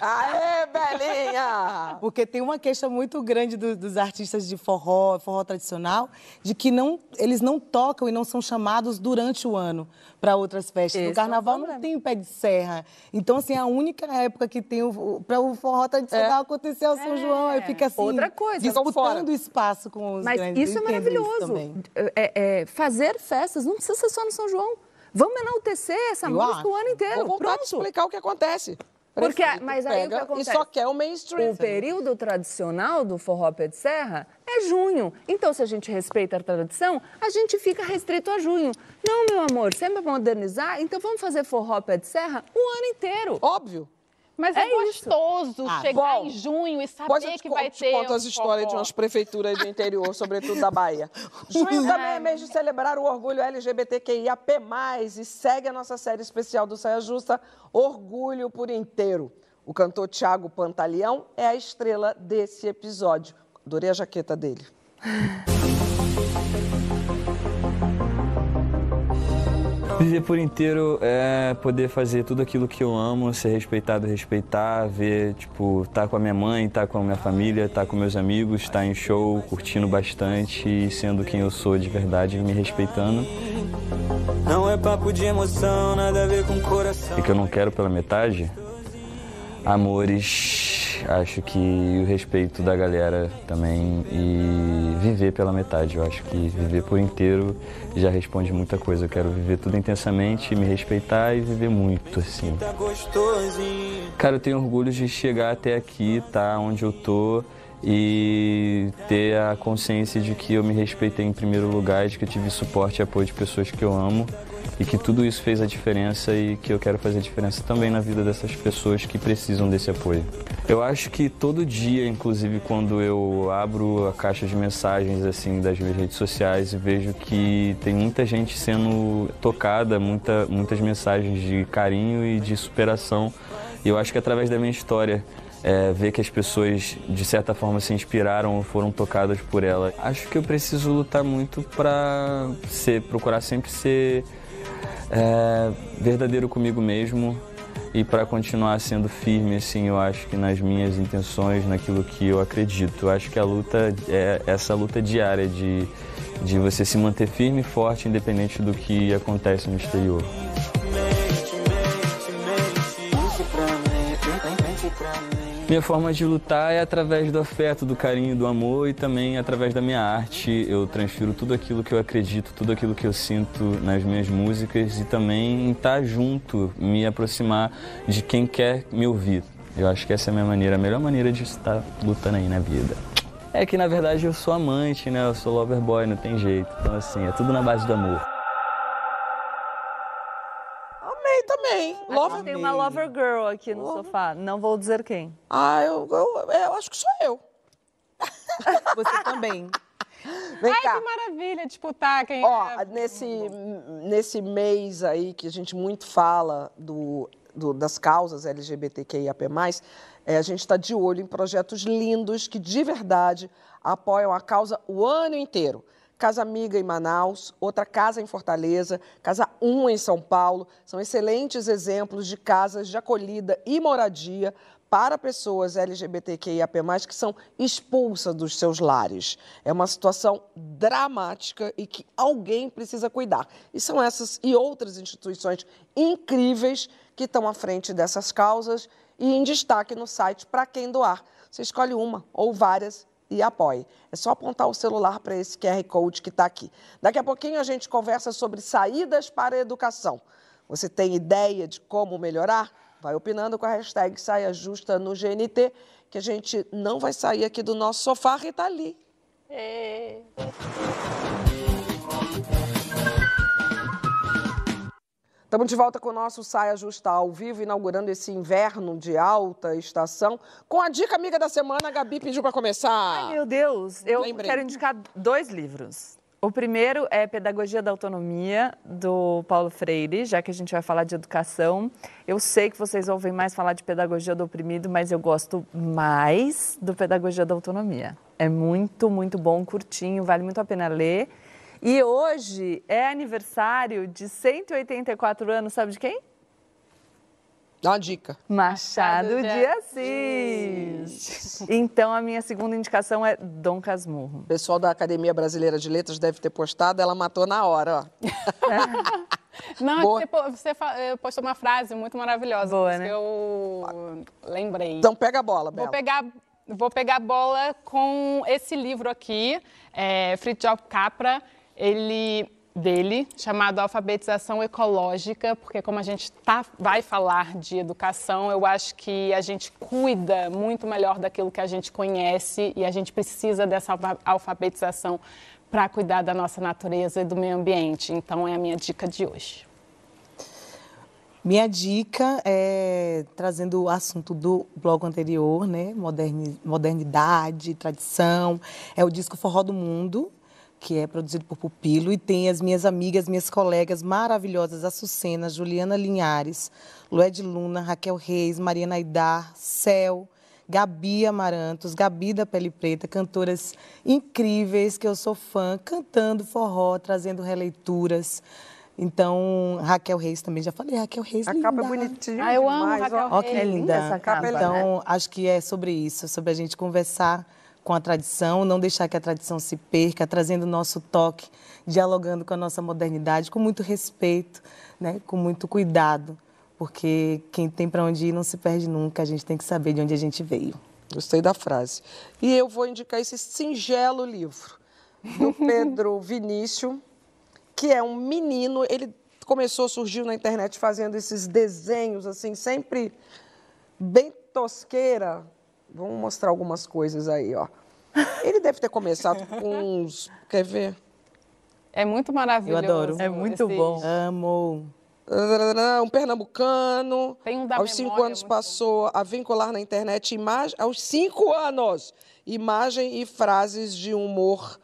Aê, Belinha! Porque tem uma queixa muito grande do- dos artistas de forró, forró tradicional, de que não, eles não tocam e não são chamados durante o ano para outras festas. Esse é no o carnaval não problema. tem pé de serra. Então, assim, a única época que tem para o forró tradicional acontecer é o São João. Aí fica assim, Outra coisa. Disputando espaço com os Mas grandes. isso é maravilhoso. É- é, fazer festas não precisa ser só no São João. Vamos enaltecer essa Eu música acho. o ano inteiro. Vou voltar te Pronto. explicar o que acontece. Porque, mas aí o que acontece? E só quer o mainstream. O período tradicional do forró pé de serra é junho. Então, se a gente respeita a tradição, a gente fica restrito a junho. Não, meu amor, sempre modernizar, então vamos fazer forró pé de serra o ano inteiro. Óbvio. Mas é, É gostoso Ah, chegar bom. em junho e saber Depois eu que conto- vai te ter. conto um as histórias de umas prefeituras do interior, sobretudo da Bahia. Junho também é mês de celebrar o orgulho LGBTQIAP+, e segue a nossa série especial do Saia Justa, Orgulho por Inteiro. O cantor Tiago Pantaleão é a estrela desse episódio. Adorei a jaqueta dele. Viver por inteiro é poder fazer tudo aquilo que eu amo, ser respeitado, respeitar, ver, tipo, estar com a minha mãe, estar com a minha família, estar com meus amigos, estar em show, curtindo bastante e sendo quem eu sou de verdade, me respeitando. Não é papo de emoção, nada a ver com coração. E que eu não quero pela metade, amores, acho que o respeito da galera também e viver pela metade. Eu acho que viver por inteiro já responde muita coisa. Eu quero viver tudo intensamente, me respeitar e viver muito, assim. Tá. Cara, eu tenho orgulho de chegar até aqui, tá onde eu tô e ter a consciência de que eu me respeitei em primeiro lugar, de que eu tive suporte e apoio de pessoas que eu amo e que tudo isso fez a diferença e que eu quero fazer a diferença também na vida dessas pessoas que precisam desse apoio. Eu acho que todo dia, inclusive quando eu abro a caixa de mensagens assim das minhas redes sociais e vejo que tem muita gente sendo tocada, muita, muitas mensagens de carinho e de superação. E eu acho que através da minha história é, ver que as pessoas de certa forma se inspiraram ou foram tocadas por ela. Acho que eu preciso lutar muito para ser, procurar sempre ser é, verdadeiro comigo mesmo e para continuar sendo firme, assim, eu acho que nas minhas intenções, naquilo que eu acredito. Eu acho que a luta é essa luta diária de, de você se manter firme e forte, independente do que acontece no exterior. Minha forma de lutar é através do afeto, do carinho, do amor e também através da minha arte. Eu transfiro tudo aquilo que eu acredito, tudo aquilo que eu sinto nas minhas músicas e também estar junto, me aproximar de quem quer me ouvir. Eu acho que essa é a minha maneira, a melhor maneira de estar lutando aí na vida. É que na verdade eu sou amante, né? Eu sou lover boy, não tem jeito. Então assim, é tudo na base do amor. A Lover tem uma lover girl aqui no sofá. Não vou dizer quem. Ah, eu, eu, eu acho que sou eu. Você também. Vem Ai, cá. que maravilha disputar quem Ó, é. nesse, nesse mês aí que a gente muito fala do, do- das causas LGBTQIAP+, é, a gente está de olho em projetos lindos que, de verdade, apoiam a causa o ano inteiro. Casa Amiga em Manaus, outra casa em Fortaleza, Casa 1 em São Paulo. São excelentes exemplos de casas de acolhida e moradia para pessoas LGBTQIAP+, que são expulsas dos seus lares. É uma situação dramática e que alguém precisa cuidar. E são essas e outras instituições incríveis que estão à frente dessas causas e em destaque no site para quem doar. Você escolhe uma ou várias e apoie. É só apontar o celular para esse QR Code que está aqui. Daqui a pouquinho a gente conversa sobre saídas para a educação. Você tem ideia de como melhorar? Vai opinando com a hashtag Saia Justa no GNT, que a gente não vai sair aqui do nosso sofá, Rita Lee. Estamos de volta com o nosso Saia Justa ao vivo, inaugurando esse inverno de alta estação. Com a dica amiga da semana, a Gabi pediu para começar. Ai, meu Deus, eu Lembrei. quero indicar dois livros. O primeiro é Pedagogia da Autonomia, do Paulo Freire, já que a gente vai falar de educação. Eu sei que vocês ouvem mais falar de Pedagogia do Oprimido, mas eu gosto mais do Pedagogia da Autonomia. É muito, muito bom, curtinho, vale muito a pena ler. E hoje é aniversário de 184 anos, sabe de quem? Dá uma dica. Machado Machado de de Assis. Então, a minha segunda indicação é Dom Casmurro. O pessoal da Academia Brasileira de Letras deve ter postado, ela matou na hora, ó. Não, é Boa. você, eh, postou uma frase muito maravilhosa. Boa, né? que eu lembrei. Então pega a bola, Bela. Vou pegar, vou pegar a bola com esse livro aqui, é, Fritjof Capra, ele dele, chamado Alfabetização Ecológica, porque como a gente tá, vai falar de educação, eu acho que a gente cuida muito melhor daquilo que a gente conhece e a gente precisa dessa alfa- alfabetização para cuidar da nossa natureza e do meio ambiente. Então é a minha dica de hoje. Minha dica é trazendo o assunto do bloco anterior, né? Moderni- modernidade, tradição. É o disco Forró do Mundo, que é produzido por Pupilo e tem as minhas amigas, minhas colegas maravilhosas, Açucena, Juliana Linhares, Lued Luna, Raquel Reis, Mariana Aidar, Cel, Gabi Amarantos, Gabi da Pele Preta, cantoras incríveis que eu sou fã, cantando forró, trazendo releituras. Então, Raquel Reis também, já falei, Raquel Reis, A linda. capa é bonitinha Ah, eu amo demais, Raquel ó. Ó, que É linda linda. essa capa, Então, acho que é sobre isso, sobre a gente conversar com a tradição, não deixar que a tradição se perca, trazendo o nosso toque, dialogando com a nossa modernidade, com muito respeito, né? com muito cuidado, porque quem tem para onde ir não se perde nunca, a gente tem que saber de onde a gente veio. Gostei da frase. E eu vou indicar esse singelo livro do Pedro Vinícius, que é um menino, ele começou, surgiu na internet fazendo esses desenhos, assim, sempre bem tosqueira. Vamos mostrar algumas coisas aí, ó. Ele deve ter começado com uns. Quer ver? É muito maravilhoso. adoro. É muito esse- bom. Amo. Um pernambucano. Tem um da aos cinco memória anos muito passou a vincular na internet imagem. Aos cinco anos! Imagem e frases de humor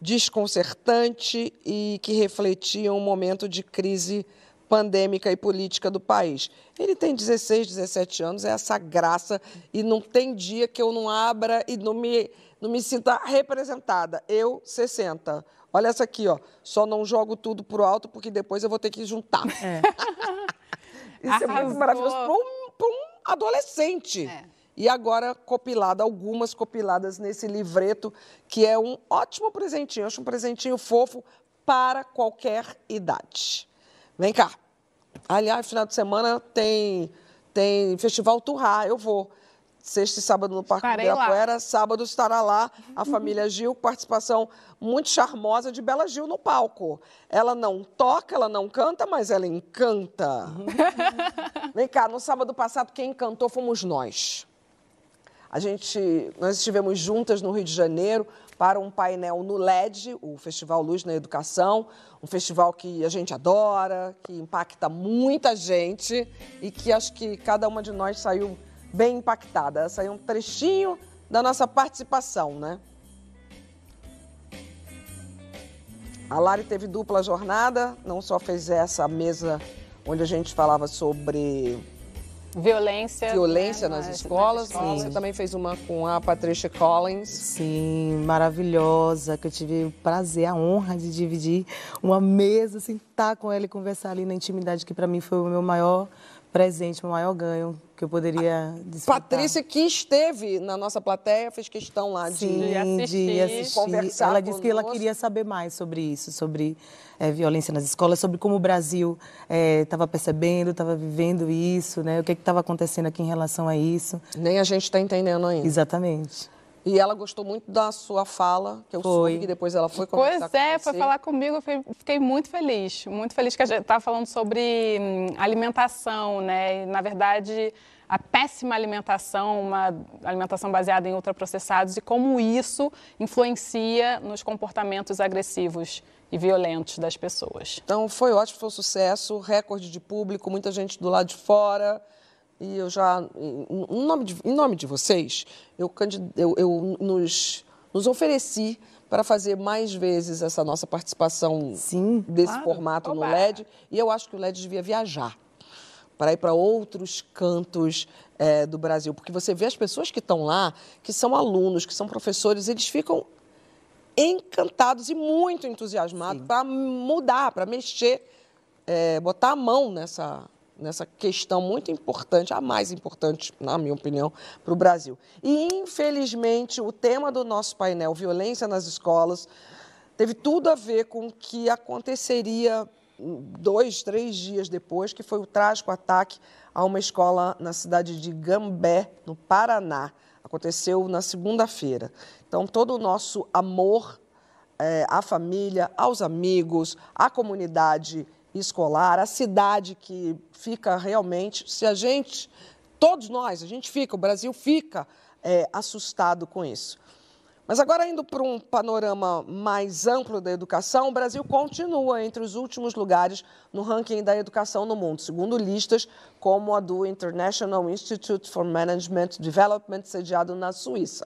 desconcertante e que refletiam um momento de crise pandêmica e política do país. Ele tem 16, 17 anos, é essa graça e não tem dia que eu não abra e não me, não me sinta representada. Eu, 60. Olha essa aqui, ó. Só não jogo tudo pro alto porque depois eu vou ter que juntar. Isso é muito Arrasou. maravilhoso para um, pra um adolescente. E agora compilada, algumas compiladas nesse livreto, que é um ótimo presentinho. Eu acho um presentinho fofo para qualquer idade. Vem cá. Aliás, final de semana tem, tem Festival Turrá, eu vou. Sexta e sábado no Parque Estarei Ibirapuera. Sábado estará lá a família Gil, participação muito charmosa de Bela Gil no palco. Ela não toca, ela não canta, mas ela encanta. Vem cá, no sábado passado quem cantou fomos nós. A gente, nós estivemos juntas no Rio de Janeiro para um painel no LED, o Festival Luz na Educação, um festival que a gente adora, que impacta muita gente e que acho que cada uma de nós saiu bem impactada. Saiu um trechinho da nossa participação, né? A Lari teve dupla jornada, não só fez essa mesa onde a gente falava sobre Violência. violência né, nas nas escolas. escolas. Você também fez uma com a Patricia Collins. Sim, maravilhosa, que eu tive o prazer, a honra de dividir uma mesa, sentar com ela e conversar ali na intimidade, que para mim foi o meu maior presente, o maior ganho que eu poderia desfrutar. Patrícia, que esteve na nossa plateia, fez questão lá de, Sim, de assistir. conversar Ela disse que ela queria saber mais sobre isso, sobre eh, violência nas escolas, sobre como o Brasil estava percebendo, estava vivendo isso, né? O que estava acontecendo aqui em relação a isso. Nem a gente está entendendo ainda. Exatamente. E ela gostou muito da sua fala, que eu Foi. soube que depois ela foi Pois conversar com é, você. foi falar comigo, eu fiquei muito feliz, muito feliz que a gente estava falando sobre hum, alimentação, né? E, na verdade, a péssima alimentação, uma alimentação baseada em ultraprocessados e como isso influencia nos comportamentos agressivos e violentos das pessoas. Então foi ótimo, foi um sucesso, recorde de público, muita gente do lado de fora. E eu já, em, nome, de, em nome de vocês, eu, eu, eu nos, nos ofereci para fazer mais vezes essa nossa participação desse claro. formato no Oba. LED. E eu acho que o LED devia viajar para ir para outros cantos eh, do Brasil. Porque você vê as pessoas que estão lá, que são alunos, que são professores, eles ficam encantados e muito entusiasmados para mudar, para mexer, eh, botar a mão nessa, nessa questão muito importante, a mais importante, na minha opinião, para o Brasil. E, infelizmente, o tema do nosso painel, violência nas escolas, teve tudo a ver com o que aconteceria dois, três dias depois, que foi o trágico ataque a uma escola na cidade de Gambé, no Paraná. Aconteceu na segunda-feira. Então, todo o nosso amor eh, à família, aos amigos, à comunidade escolar, à cidade que fica realmente. Se a gente, todos nós, a gente fica, o Brasil fica eh, assustado com isso. Mas agora, indo para um panorama mais amplo da educação, o Brasil continua entre os últimos lugares no ranking da educação no mundo, segundo listas como a do International Institute for Management Development, sediado na Suíça.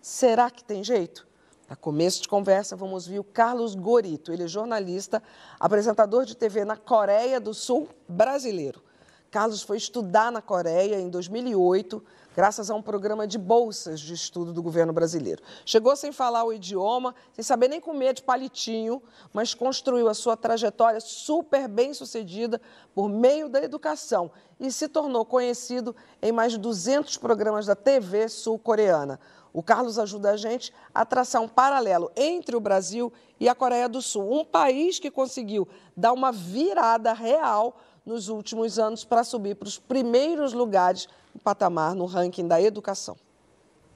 Será que tem jeito? Para começo de conversa, vamos ver o Carlos Gorito. Ele é jornalista, apresentador de TV na Coreia do Sul, brasileiro. Carlos foi estudar na Coreia em 2008, graças a um programa de bolsas de estudo do governo brasileiro. Chegou sem falar o idioma, sem saber nem comer de palitinho, mas construiu a sua trajetória super bem sucedida por meio da educação e se tornou conhecido em mais de 200 programas da TV sul-coreana. O Carlos ajuda a gente a traçar um paralelo entre o Brasil e a Coreia do Sul, um país que conseguiu dar uma virada real nos últimos anos para subir para os primeiros lugares no patamar no ranking da educação.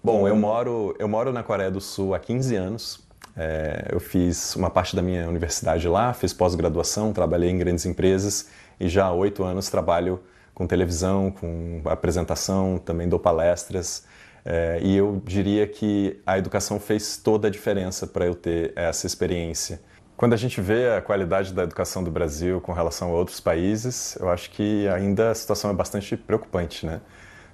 Bom, eu moro, eu moro na Coreia do Sul há 15 anos. É, eu fiz uma parte da minha universidade lá, fiz pós-graduação, trabalhei em grandes empresas e já há oito anos trabalho com televisão, com apresentação, também dou palestras. É, e eu diria que a educação fez toda a diferença para eu ter essa experiência. Quando a gente vê a qualidade da educação do Brasil com relação a outros países, eu acho que ainda a situação é bastante preocupante, né?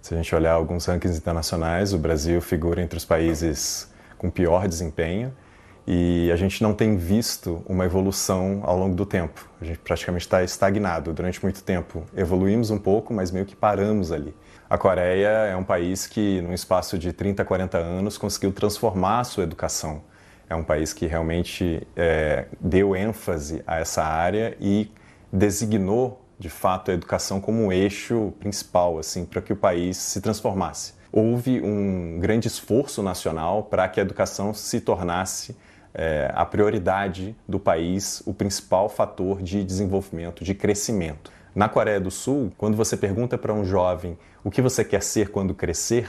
Se a gente olhar alguns rankings internacionais, o Brasil figura entre os países com pior desempenho e a gente não tem visto uma evolução ao longo do tempo. A gente praticamente está estagnado durante muito tempo. Evoluímos um pouco, mas meio que paramos ali. A Coreia é um país que, num espaço de 30, 40 anos, conseguiu transformar a sua educação. É um país que realmente é, deu ênfase a essa área e designou, de fato, a educação como um eixo principal assim, para que o país se transformasse. Houve um grande esforço nacional para que a educação se tornasse é, a prioridade do país, o principal fator de desenvolvimento, de crescimento. Na Coreia do Sul, quando você pergunta para um jovem o que você quer ser quando crescer,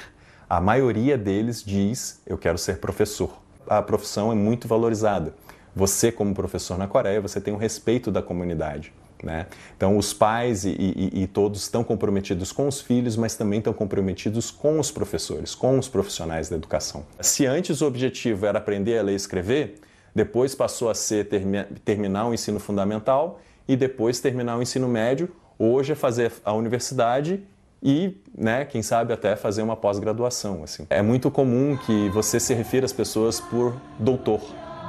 a maioria deles diz: eu quero ser professor. A profissão é muito valorizada. Você, como professor na Coreia, você tem o respeito da comunidade. Né? Então, os pais e, e, e, todos estão comprometidos com os filhos, mas também estão comprometidos com os professores, com os profissionais da educação. Se antes o objetivo era aprender a ler e escrever, depois passou a ser termi terminar o ensino fundamental e depois terminar o ensino médio. Hoje é fazer a universidade e, né, quem sabe até fazer uma pós-graduação. Assim. É muito comum que você se refira às pessoas por doutor,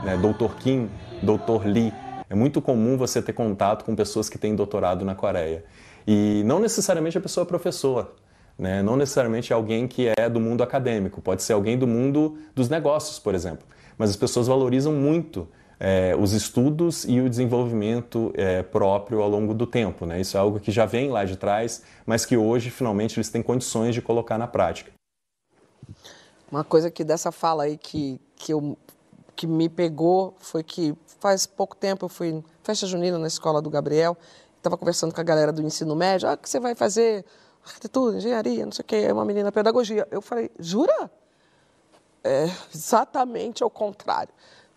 né? doutor Kim, doutor Lee. É muito comum você ter contato com pessoas que têm doutorado na Coreia. E não necessariamente a pessoa é professor, né? não necessariamente alguém que é do mundo acadêmico, pode ser alguém do mundo dos negócios, por exemplo. Mas as pessoas valorizam muito é, os estudos e o desenvolvimento é, próprio ao longo do tempo. Né? Isso é algo que já vem lá de trás, mas que hoje, finalmente, eles têm condições de colocar na prática. Uma coisa que dessa fala aí que, que eu que me pegou foi que faz pouco tempo eu fui em festa junina na escola do Gabriel, estava conversando com a galera do ensino médio, ah, o que você vai fazer? Arquitetura, engenharia, não sei o quê, é uma menina pedagogia. Eu falei, jura? É exatamente ao contrário.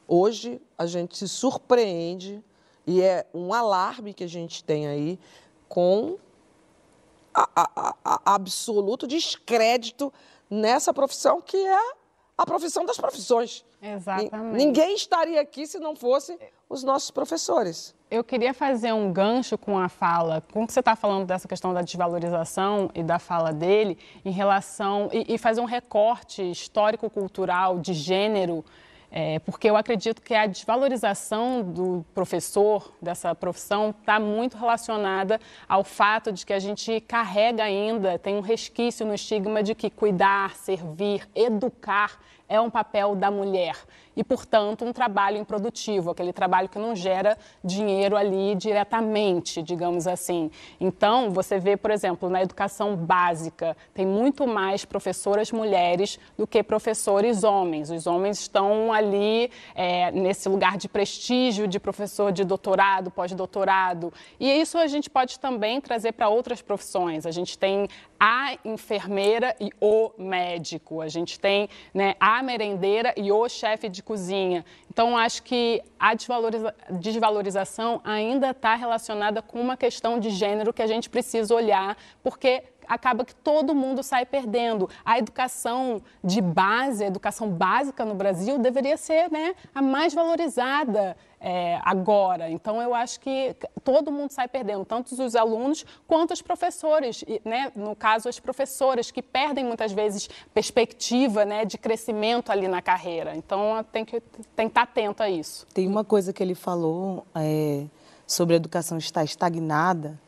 Hoje a gente se surpreende e é um alarme que a gente tem aí com a, a, a, absoluto descrédito nessa profissão que é a profissão das profissões. Exatamente. Ninguém estaria aqui se não fosse os nossos professores. Eu queria fazer um gancho com a fala, com o que você está falando dessa questão da desvalorização e da fala dele, em relação. e, e fazer um recorte histórico-cultural de gênero é, porque eu acredito que a desvalorização do professor, dessa profissão, está muito relacionada ao fato de que a gente carrega ainda, tem um resquício no estigma de que cuidar, servir, educar é um papel da mulher e, portanto, um trabalho improdutivo, aquele trabalho que não gera dinheiro ali diretamente, digamos assim. Então, você vê, por exemplo, na educação básica, tem muito mais professoras mulheres do que professores homens. Os homens estão ali é, nesse lugar de prestígio de professor de doutorado, pós-doutorado. E isso a gente pode também trazer para outras profissões. A gente tem a enfermeira e o médico. A gente tem né, a merendeira e o chefe de cozinha. Então, acho que a desvaloriza desvalorização ainda está relacionada com uma questão de gênero que a gente precisa olhar, porque acaba que todo mundo sai perdendo. A educação de base, a educação básica no Brasil, deveria ser né, a mais valorizada é, agora. Então, eu acho que todo mundo sai perdendo, tanto os alunos quanto os professores. Né, no caso, as professoras, que perdem muitas vezes perspectiva né, de crescimento ali na carreira. Então, tem que, que estar atento a isso. Tem uma coisa que ele falou é, sobre a educação estar estagnada,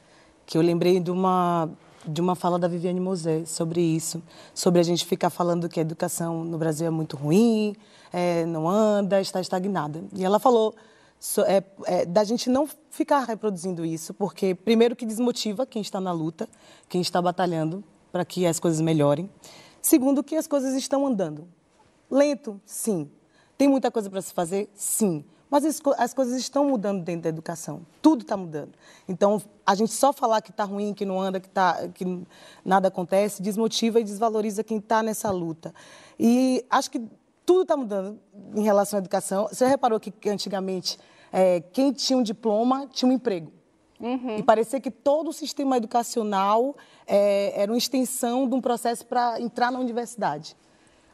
que eu lembrei de uma de uma fala da Viviane Mosé sobre isso, sobre a gente ficar falando que a educação no Brasil é muito ruim, é, não anda, está estagnada. E ela falou so, é, é, da gente não ficar reproduzindo isso, porque, primeiro, que desmotiva quem está na luta, quem está batalhando para que as coisas melhorem. Segundo, que as coisas estão andando. Lento, sim. Tem muita coisa para se fazer? Sim. Mas as, as, coisas estão mudando dentro da educação. Tudo está mudando. Então, a gente só falar que está ruim, que não anda, que, tá, que nada acontece, desmotiva e desvaloriza quem está nessa luta. E acho que tudo está mudando em relação à educação. Você reparou que, antigamente é, quem tinha um diploma tinha um emprego. Uhum. E parecia que todo o sistema educacional é, era uma extensão de um processo para entrar na universidade.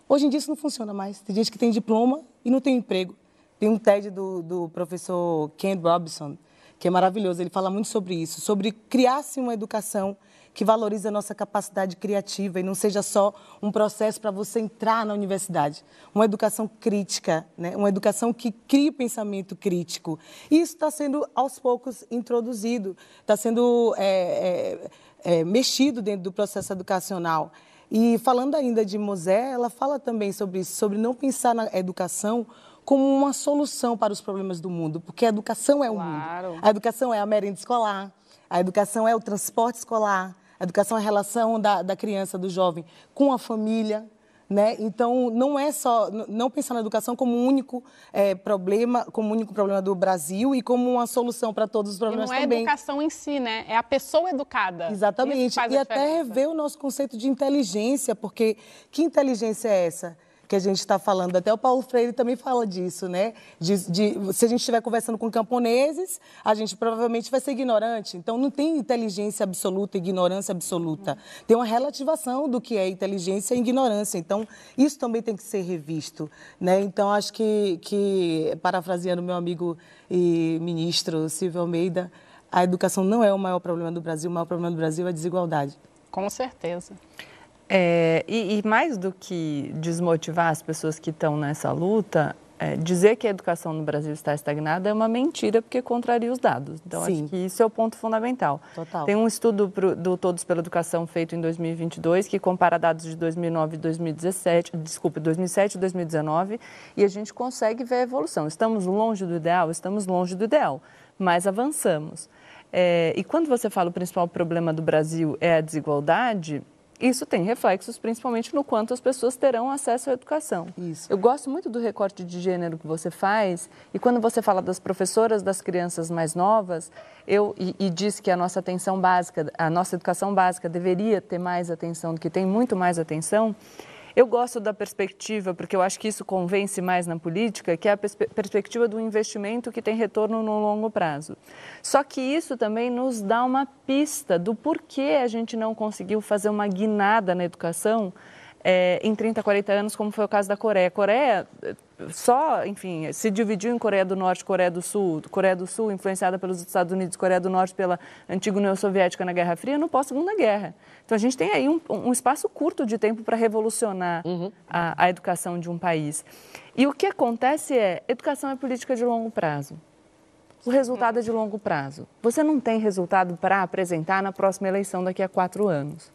Hoje em dia isso não funciona mais. Tem gente que tem diploma e não tem emprego. Tem um TED do, do professor Ken Robinson, que é maravilhoso. Ele fala muito sobre isso, sobre criar-se uma educação que valorize a nossa capacidade criativa e não seja só um processo para você entrar na universidade. Uma educação crítica, né? uma educação que crie pensamento crítico. E isso está sendo, aos poucos, introduzido, está sendo é, é, é, mexido dentro do processo educacional. E falando ainda de Mosé, ela fala também sobre isso, sobre não pensar na educação como uma solução para os problemas do mundo, porque a educação é o claro. mundo. A educação é a merenda escolar, a educação é o transporte escolar, a educação é a relação da, da criança, do jovem com a família. Né? Então, não é só, não pensar na educação como um único é, problema, como um único problema do Brasil e como uma solução para todos os problemas e não é também. educação em si, né? É a pessoa educada. Exatamente. E até rever o nosso conceito de inteligência, porque que inteligência é essa? Que a gente está falando. Até o Paulo Freire também fala disso, né? De, de, se a gente estiver conversando com camponeses, a gente provavelmente vai ser ignorante. Então, não tem inteligência absoluta, ignorância absoluta. Tem uma relativação do que é inteligência e ignorância. Então, isso também tem que ser revisto, né? Então, acho que, que parafraseando meu amigo e ministro Silvio Almeida, a educação não é o maior problema do Brasil. O maior problema do Brasil é a desigualdade. Com certeza. É, e, e, mais do que desmotivar as pessoas que estão nessa luta, é, dizer que a educação no Brasil está estagnada é uma mentira, porque contraria os dados. Então, Sim. acho que isso é o ponto fundamental. Total. Tem um estudo pro, do Todos pela Educação feito em 2022 que compara dados de 2009 e 2017, desculpe, 2007 e 2019, e a gente consegue ver a evolução. Estamos longe do ideal? Estamos longe do ideal, mas avançamos. É, e quando você fala o principal problema do Brasil é a desigualdade, isso tem reflexos principalmente no quanto as pessoas terão acesso à educação. Isso. Eu gosto muito do recorte de gênero que você faz e quando você fala das professoras das crianças mais novas, eu e, e diz que a nossa atenção básica, a nossa educação básica deveria ter mais atenção do que tem muito mais atenção. Eu gosto da perspectiva, porque eu acho que isso convence mais na política, que é a pers perspectiva do investimento que tem retorno no longo prazo. Só que isso também nos dá uma pista do porquê a gente não conseguiu fazer uma guinada na educação é, em 30, 40 anos, como foi o caso da Coreia. A Coreia só, enfim, se dividiu em Coreia do Norte Coreia do Sul. Coreia do Sul influenciada pelos Estados Unidos, Coreia do Norte pela antiga União Soviética na Guerra Fria, no pós-Segunda Guerra. Então a gente tem aí um, um espaço curto de tempo para revolucionar uhum. a, a educação de um país. E o que acontece é, educação é política de longo prazo. O resultado é de longo prazo. Você não tem resultado para apresentar na próxima eleição daqui a quatro anos.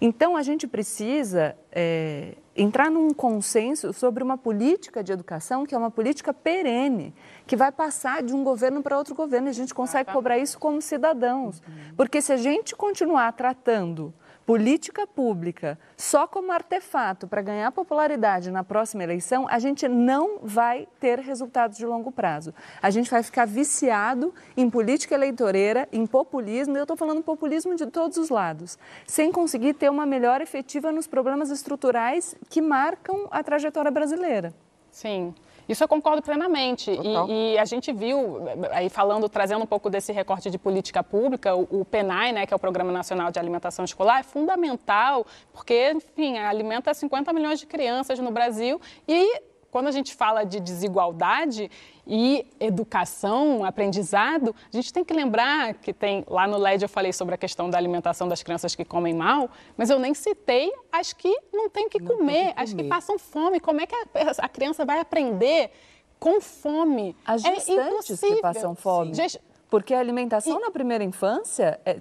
Então, a gente precisa é, entrar num consenso sobre uma política de educação que é uma política perene, que vai passar de um governo para outro governo. A gente consegue cobrar isso como cidadãos. Porque se a gente continuar tratando política pública só como artefato para ganhar popularidade na próxima eleição, a gente não vai ter resultados de longo prazo. A gente vai ficar viciado em política eleitoreira, em populismo, e eu estou falando populismo de todos os lados, sem conseguir ter uma melhora efetiva nos problemas estruturais que marcam a trajetória brasileira. Sim. Isso eu concordo plenamente. E, e, a gente viu, aí falando, trazendo um pouco desse recorte de política pública, o, o PENAI, né, que é o Programa Nacional de Alimentação Escolar, é fundamental, porque, enfim, alimenta 50 milhões de crianças no Brasil e quando a gente fala de desigualdade e educação, aprendizado, a gente tem que lembrar que tem lá no LED eu falei sobre a questão da alimentação das crianças que comem mal, mas eu nem citei as que não têm que, não comer, que comer, as que passam fome. Como é que a, a criança vai aprender com fome? As é gestantes é que passam fome. Gest... Porque a alimentação e... na primeira infância, é,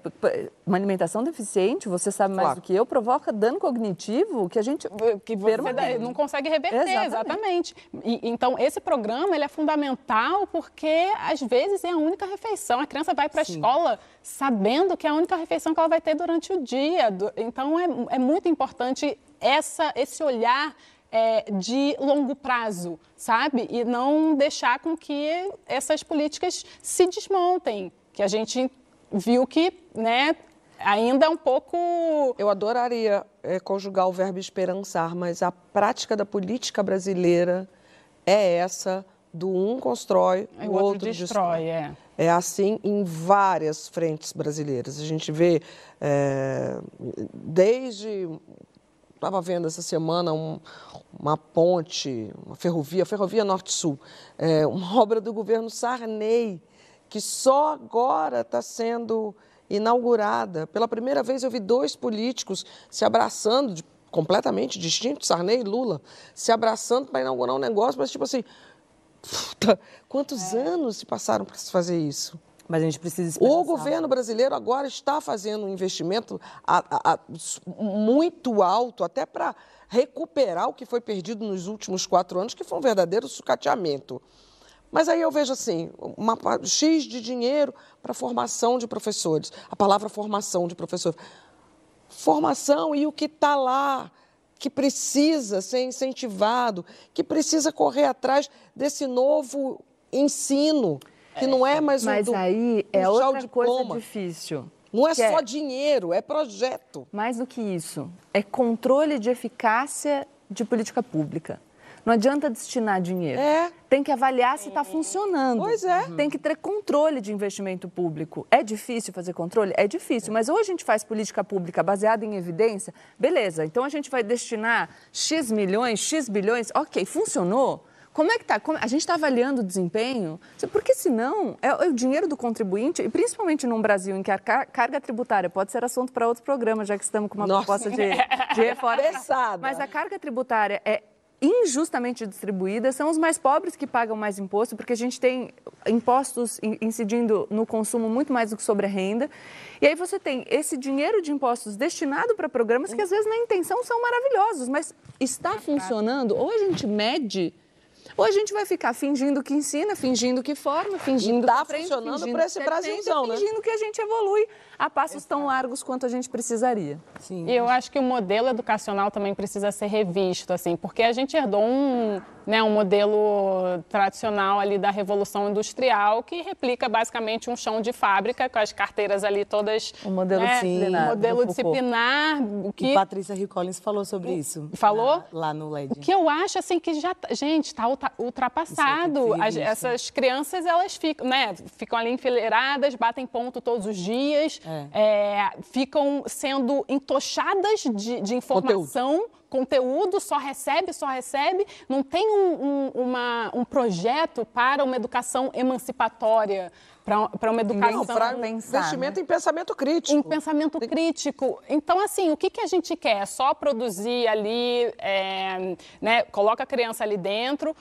uma alimentação deficiente, você sabe mais claro. do que eu, provoca dano cognitivo que a gente que você não consegue reverter, exatamente. exatamente. E, então, esse programa ele é fundamental porque, às vezes, é a única refeição. A criança vai para a escola sabendo que é a única refeição que ela vai ter durante o dia. Então, é, é muito importante essa, esse olhar é, de longo prazo, sabe? E não deixar com que essas políticas se desmontem, que a gente viu que, né, ainda é um pouco. Eu adoraria é, conjugar o verbo esperançar, mas a prática da política brasileira é essa do um constrói, o, o outro, outro destrói. destrói. É. é assim em várias frentes brasileiras. A gente vê é, desde estava vendo essa semana um, uma ponte, uma ferrovia, ferrovia Norte-Sul, é, uma obra do governo Sarney, que só agora está sendo inaugurada. Pela primeira vez eu vi dois políticos se abraçando, de, completamente distintos, Sarney e Lula, se abraçando para inaugurar um negócio, mas tipo assim, puta, quantos é. anos se passaram para se fazer isso? Mas a gente precisa esperar. O governo brasileiro agora está fazendo um investimento a, a, a, muito alto, até para recuperar o que foi perdido nos últimos quatro anos, que foi um verdadeiro sucateamento. Mas aí eu vejo assim, uma X de dinheiro para formação de professores. A palavra formação de professores. Formação e o que está lá que precisa ser incentivado, que precisa correr atrás desse novo ensino, que não é mais Mas um aí é o outra coisa diploma. difícil. Não é que só dinheiro, é projeto. Mais do que isso, é controle de eficácia de política pública. Não adianta destinar dinheiro. É. Tem que avaliar se está funcionando. Pois é. Tem que ter controle de investimento público. É difícil fazer controle? É difícil. Mas ou a gente faz política pública baseada em evidência, beleza. Então a gente vai destinar X milhões, X bilhões, ok, funcionou. Como é que está? A gente está avaliando o desempenho? Porque senão é é o dinheiro do contribuinte, e principalmente num Brasil em que a car- carga tributária pode ser assunto para outro programa, já que estamos com uma Nossa. proposta de, de reforma. Pesada. Mas a carga tributária é injustamente distribuída, são os mais pobres que pagam mais imposto, porque a gente tem impostos in- incidindo no consumo muito mais do que sobre a renda. E aí você tem esse dinheiro de impostos destinado para programas que às vezes na intenção são maravilhosos, mas está funcionando? Ou a gente mede ou a gente vai ficar fingindo que ensina, fingindo que forma, fingindo tá que aprende, funcionando pra esse Brasilzão, né? fingindo que a gente evolui a passos tão largos quanto a gente precisaria. E eu acho que o modelo educacional também precisa ser revisto, assim, porque a gente herdou um, né, um modelo tradicional ali da Revolução Industrial que replica basicamente um chão de fábrica com as carteiras ali todas... O modelo né, disciplinar um modelo disciplinar que... E Patrícia Hill Collins falou sobre isso. Falou? na- lá no LED. que eu acho assim que já, tá- gente, está ultrapassado. As- essas crianças elas ficam, né, ficam ali enfileiradas, batem ponto todos os dias, é, ficam sendo entochadas de, de informação. Conteúdo. só recebe, só recebe, não tem um, um- uma- um projeto para uma educação emancipatória, para uma educação. Não, para investimento em pensamento crítico. Em pensamento crítico. Então, assim, o que, que a gente quer? É só produzir ali, é, né, coloca a criança ali dentro,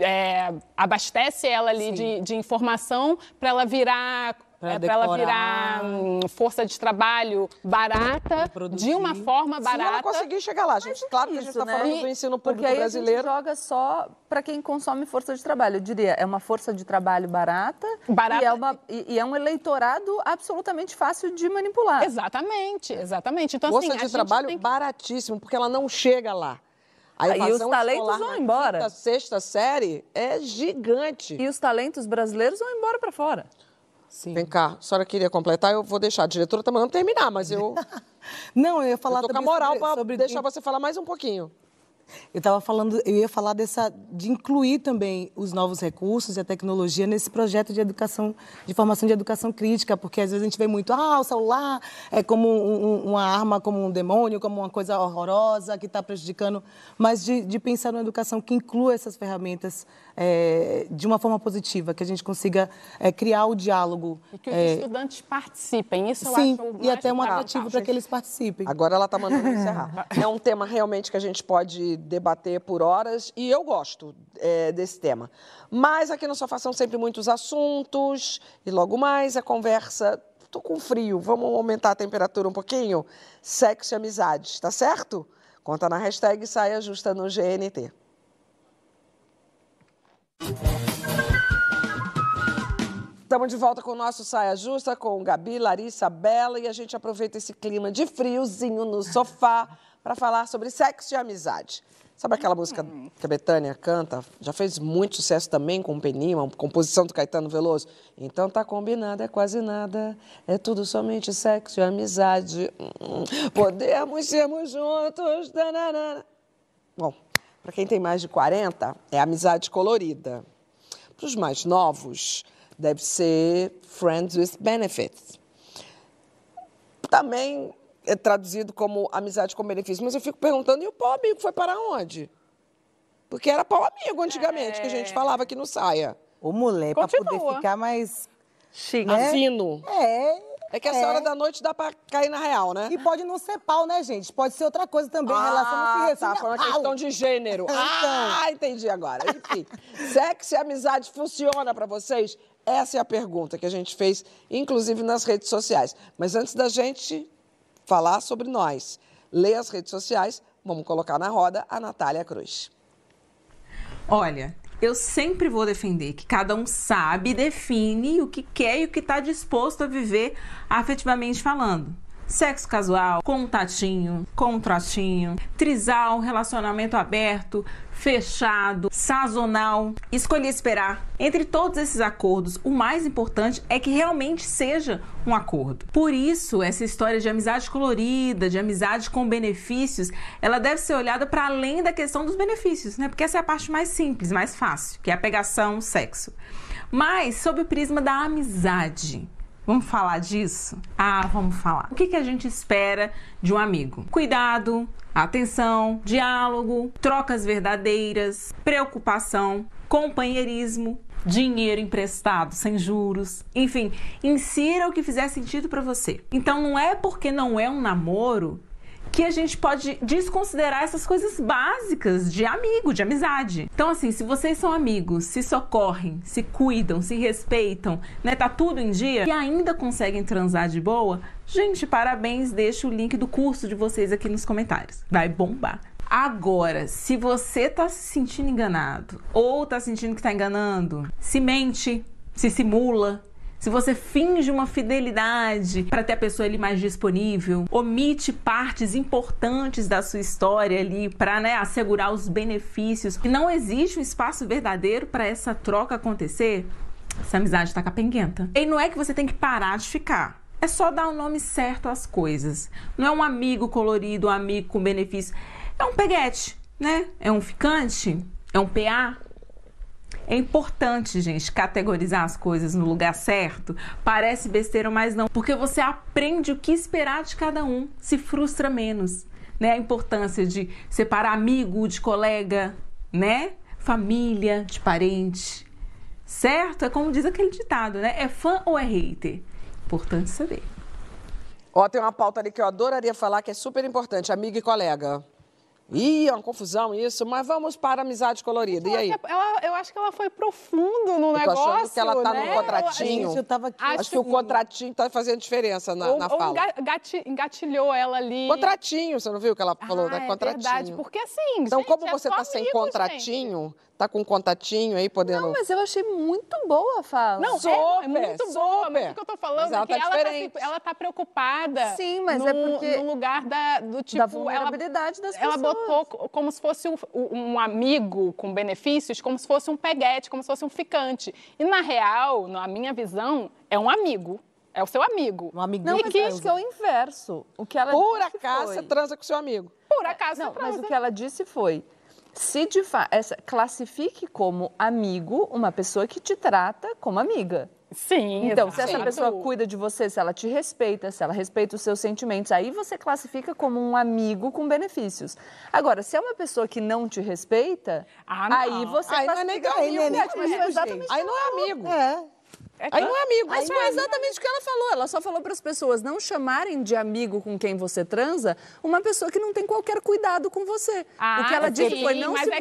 é, abastece ela ali de, de informação para ela virar. Pra é, pra ela decorar. virar hum, força de trabalho barata, de uma forma Se barata. ela conseguir chegar lá, gente. Claro que a gente está né? falando do ensino Porque público aí brasileiro. a gente joga só para quem consome força de trabalho. Eu diria, é uma força de trabalho barata, Barata. E, é uma, e, e é um eleitorado absolutamente fácil de manipular. Exatamente, exatamente. Então, Força assim, a de trabalho que- baratíssimo, porque ela não chega lá. A Aí os talentos vão embora. Quinta, sexta série é gigante. E os talentos brasileiros vão embora para fora. Vem cá, a senhora queria completar, eu vou deixar. A diretora tá mandando terminar, mas eu. Não, eu ia falar eu tô com a moral para sobre- deixar você falar mais um pouquinho. Eu estava falando, eu ia falar dessa, de incluir também os novos recursos e a tecnologia nesse projeto de educação, de formação de educação crítica, porque às vezes a gente vê muito, ah, o celular é como um- um- uma arma, como um demônio, como uma coisa horrorosa que está prejudicando, mas de, de pensar numa educação que inclua essas ferramentas eh, de uma forma positiva, que a gente consiga eh, criar o diálogo. E que os eh, estudantes participem. Isso sim, eu acho o e até um atrativo para que eles participem. Agora ela está mandando encerrar. É um tema realmente que a gente pode debater por horas e eu gosto é, desse tema. Mas aqui no Sofá são sempre muitos assuntos e logo mais a conversa. Tô com frio, vamos aumentar a temperatura um pouquinho? Sexo e amizades, tá certo? Conta na hashtag Saia Justa no GNT. Estamos de volta com o nosso Saia Justa, com Gabi, Larissa, Bela, e a gente aproveita esse clima de friozinho no sofá para falar sobre sexo e amizade. Sabe aquela música que a Betânia canta? Já fez muito sucesso também com o Peninha, uma composição do Caetano Veloso. Então tá combinado, é quase nada, é tudo somente sexo e amizade. Hum, Podemos sermos juntos. dananana. Bom, para quem tem mais de 40, é amizade colorida. Para os mais novos, deve ser Friends with Benefits. Também é traduzido como amizade com benefício. Mas eu fico perguntando, e o pau amigo foi para onde? Porque era pau amigo antigamente, que a gente falava aqui no Saia. Ô, mulher, para poder ficar mais... Chique. né? Fino. É. É que essa hora da noite dá para cair na real, né? E pode não ser pau, né, gente? Pode ser outra coisa também. relação não se Ah, resume tá, foi uma questão de gênero. Então. Ah, entendi agora. Enfim, sexo e amizade funciona para vocês? Essa é a pergunta que a gente fez, inclusive nas redes sociais. Mas antes da gente falar sobre nós, ler as redes sociais, vamos colocar na roda a Natália Cruz. Olha, eu sempre vou defender que cada um sabe define o que quer e o que está disposto a viver afetivamente falando. Sexo casual, contatinho, contratinho, trisal, relacionamento aberto, fechado, sazonal. Escolhi esperar. Entre todos esses acordos, o mais importante é que realmente seja um acordo. Por isso, essa história de amizade colorida, de amizade com benefícios, ela deve ser olhada para além da questão dos benefícios, né? Porque essa é a parte mais simples, mais fácil, que é a pegação, o sexo. Mas sob o prisma da amizade. Vamos falar disso? Ah, vamos falar. O que, que a gente espera de um amigo? Cuidado, atenção, diálogo, trocas verdadeiras, preocupação, companheirismo, dinheiro emprestado sem juros, enfim, insira o que fizer sentido para você. Então não é porque não é um namoro que a gente pode desconsiderar essas coisas básicas de amigo, de amizade. Então, assim, se vocês são amigos, se socorrem, se cuidam, se respeitam, né? Tá tudo em dia e ainda conseguem transar de boa, gente, parabéns. Deixa o link do curso de vocês aqui nos comentários. Vai bombar. Agora, se você tá se sentindo enganado ou tá sentindo que tá enganando, se mente, se simula, se você finge uma fidelidade para ter a pessoa ali mais disponível, omite partes importantes da sua história ali para né, assegurar os benefícios, e não existe um espaço verdadeiro para essa troca acontecer, essa amizade está capenguenta. E não é que você tem que parar de ficar. É só dar o nome certo às coisas. Não é um amigo colorido, um amigo com benefício. É um peguete, né? É um ficante, é um PA, é importante, gente, categorizar as coisas no lugar certo. Parece besteira, mas não, porque você aprende o que esperar de cada um, se frustra menos, né? A importância de separar amigo de colega, né? Família de parente. Certo? É como diz aquele ditado, né? É fã ou é hater? Importante saber. Ó, tem uma pauta ali que eu adoraria falar que é super importante, amigo e colega. Ih, é uma confusão isso, mas vamos para a amizade colorida. E aí? Ela, eu acho que ela foi profundo no eu tô negócio. achando que ela tá né? num contratinho. Eu, eu tava aqui. Acho, que o contratinho tá fazendo diferença na, ou, na ou fala. gati- engatilhou ela ali. Contratinho, você não viu que ela falou, Ah, né? é Contratinho. verdade, porque assim, Então, gente, como é você tá sem amigo, contratinho, tá com um contatinho aí podendo. Não, mas eu achei muito boa a fala. Não, Super, é, é muito boa, mas super. o que eu tô falando Mas ela é que tá ela, tá, diferente. se- ela tá preocupada. Sim, mas no, é porque- No lugar da, do tipo. da vulnerabilidade ela, das Ela pessoas. botou co- como se fosse um, um amigo com benefícios, como se fosse um peguete, como se fosse um ficante. E na real, na minha visão, é um amigo. É o seu amigo. Um amigo Não, mas eu acho que é o inverso. O que ela Por disse acaso foi... você transa com seu amigo. Por acaso Não, você mas transa. o que ela disse foi: se de fato, classifique como amigo uma pessoa que te trata como amiga. Sim, Então, se essa pessoa cuida de você, se ela te respeita, se ela respeita os seus sentimentos, aí você classifica como um amigo com benefícios. Agora, se é uma pessoa que não te respeita, Ah, não. aí você Aí não é nem classifica né? amigo, mas foi exatamente Aí o que não ela é falou. amigo. É. Aí não é amigo. Mas foi exatamente o que ela falou. Ela só falou para as pessoas não chamarem de amigo com quem você transa uma pessoa que não tem qualquer cuidado com você. Ah, o que ela disse sim, foi não se é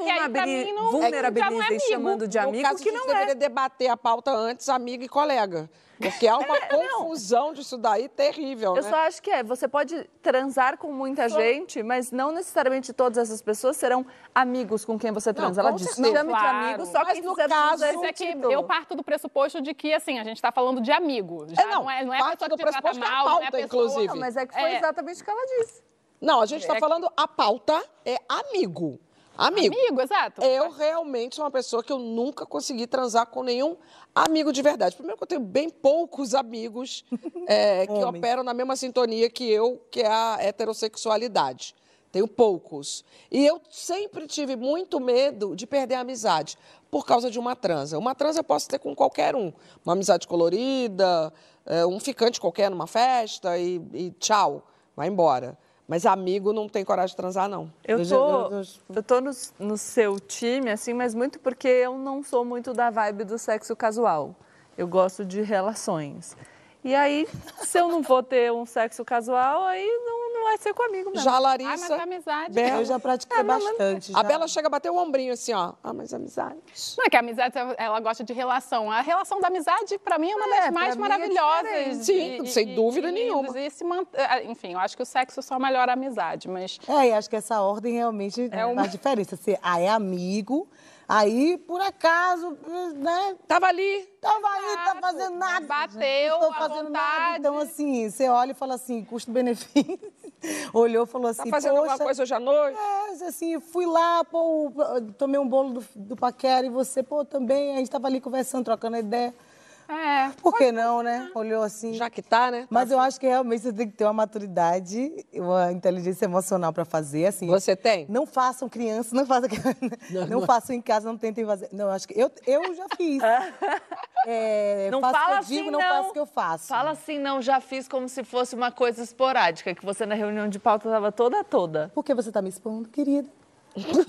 não- vulnerabilize não é amigo. chamando de No amigo, caso, que a gente não é. deveria debater a pauta antes, amigo e colega. Porque há uma confusão disso daí terrível, Eu né? só acho que é, você pode transar com muita gente, mas não necessariamente todas essas pessoas serão amigos com quem você transa. Ela com disse, certeza. chame de Claro. amigo, só Mas quem no caso- é que eu parto do pressuposto de que, assim, a gente tá falando de amigo. Já É, não, não, é, não é a pessoa do que te trata pressuposto que é a mal, não é a pauta, pessoa... inclusive. Não, mas é que foi É. exatamente o que ela disse. Não, a gente está É- falando, a pauta é amigo. Amigo. Amigo, exato. Eu realmente sou uma pessoa que eu nunca consegui transar com nenhum amigo de verdade. Primeiro que eu tenho bem poucos amigos é, que operam na mesma sintonia que eu, que é a heterossexualidade. Tenho poucos. E eu sempre tive muito medo de perder a amizade por causa de uma transa. Uma transa eu posso ter com qualquer um. Uma amizade colorida, é, um ficante qualquer numa festa e, e tchau, vai embora. Mas amigo não tem coragem de transar, não. Eu tô, eu tô no, no seu time, assim, mas muito porque eu não sou muito da vibe do sexo casual. Eu gosto de relações. E aí, se eu não vou ter um sexo casual, aí não, não vai ser comigo mesmo. Já a Ah, mas Larissa. é amizade. Bela. Eu já pratiquei bastante. A já. Bela chega a bater o ombrinho assim, ó. Ah, mas amizade. Não é que a amizade, ela gosta de relação. A relação da amizade, pra mim, é uma É, das mais é maravilhosas. diferente. Sim, sem dúvida e- nenhuma. e se mant- é, Enfim, eu acho que o sexo só melhora a amizade, mas... É, e acho que essa ordem realmente É uma- faz diferença. Você ah, é amigo, Aí, por acaso, né? Tava ali. Tava ali, tá fazendo nada. Bateu Não tô fazendo vontade. nada. Então, assim, você olha e fala assim, custo-benefício. Olhou e falou assim, Tá fazendo alguma "Poxa, coisa hoje à noite? É, assim, fui lá, pô, tomei um bolo do, do paquera e você, pô, também. A gente tava ali conversando, trocando ideia. É. Por que não, né? Olhou assim. Já que tá, né? Mas eu acho que realmente você tem que ter uma maturidade, uma inteligência emocional para fazer, assim. Você tem? Não façam crianças, não façam não, não- façam em casa, não tentem fazer. Não, eu acho que eu, eu já fiz. É, Não faço o que fala eu assim, digo, não não. faço o que eu faço. Fala assim, não, já fiz como se fosse uma coisa esporádica, que você na reunião de pauta estava toda toda. Por que você tá me expondo, querida?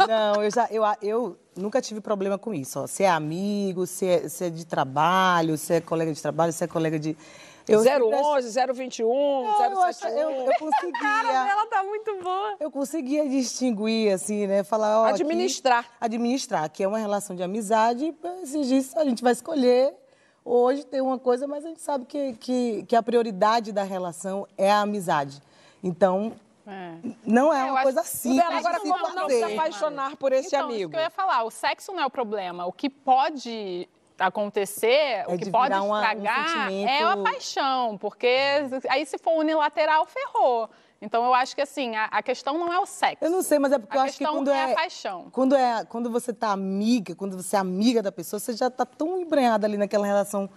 Não, eu já eu, eu nunca tive problema com isso. Ó. Se é amigo, se é, se é de trabalho, se é colega de trabalho, se é colega de. Eu sempre 011, 021, Não, eu, acho- 071. eu, eu conseguia. cara dela tá muito boa. Eu conseguia distinguir, assim, né? Falar, ó. aqui- Administrar. administrar, que é uma relação de amizade. Esses dias a gente vai escolher. Hoje tem uma coisa, mas a gente sabe que, que, que a prioridade da relação é a amizade. Então, não é eu uma acho coisa que simples Bela, agora se vamos não se apaixonar por esse então, Isso amigo. que eu ia falar, o sexo não é o problema. O que pode acontecer, o É que de pode uma- um estragar sentimento- é a paixão, porque aí se for unilateral, ferrou. Então eu acho que assim, a, a questão não é o sexo. Eu não sei, mas é porque A eu acho que questão quando é é, a paixão. Quando, é, quando você tá amiga, quando você é amiga da pessoa, você já tá tão embrenhada ali naquela relação.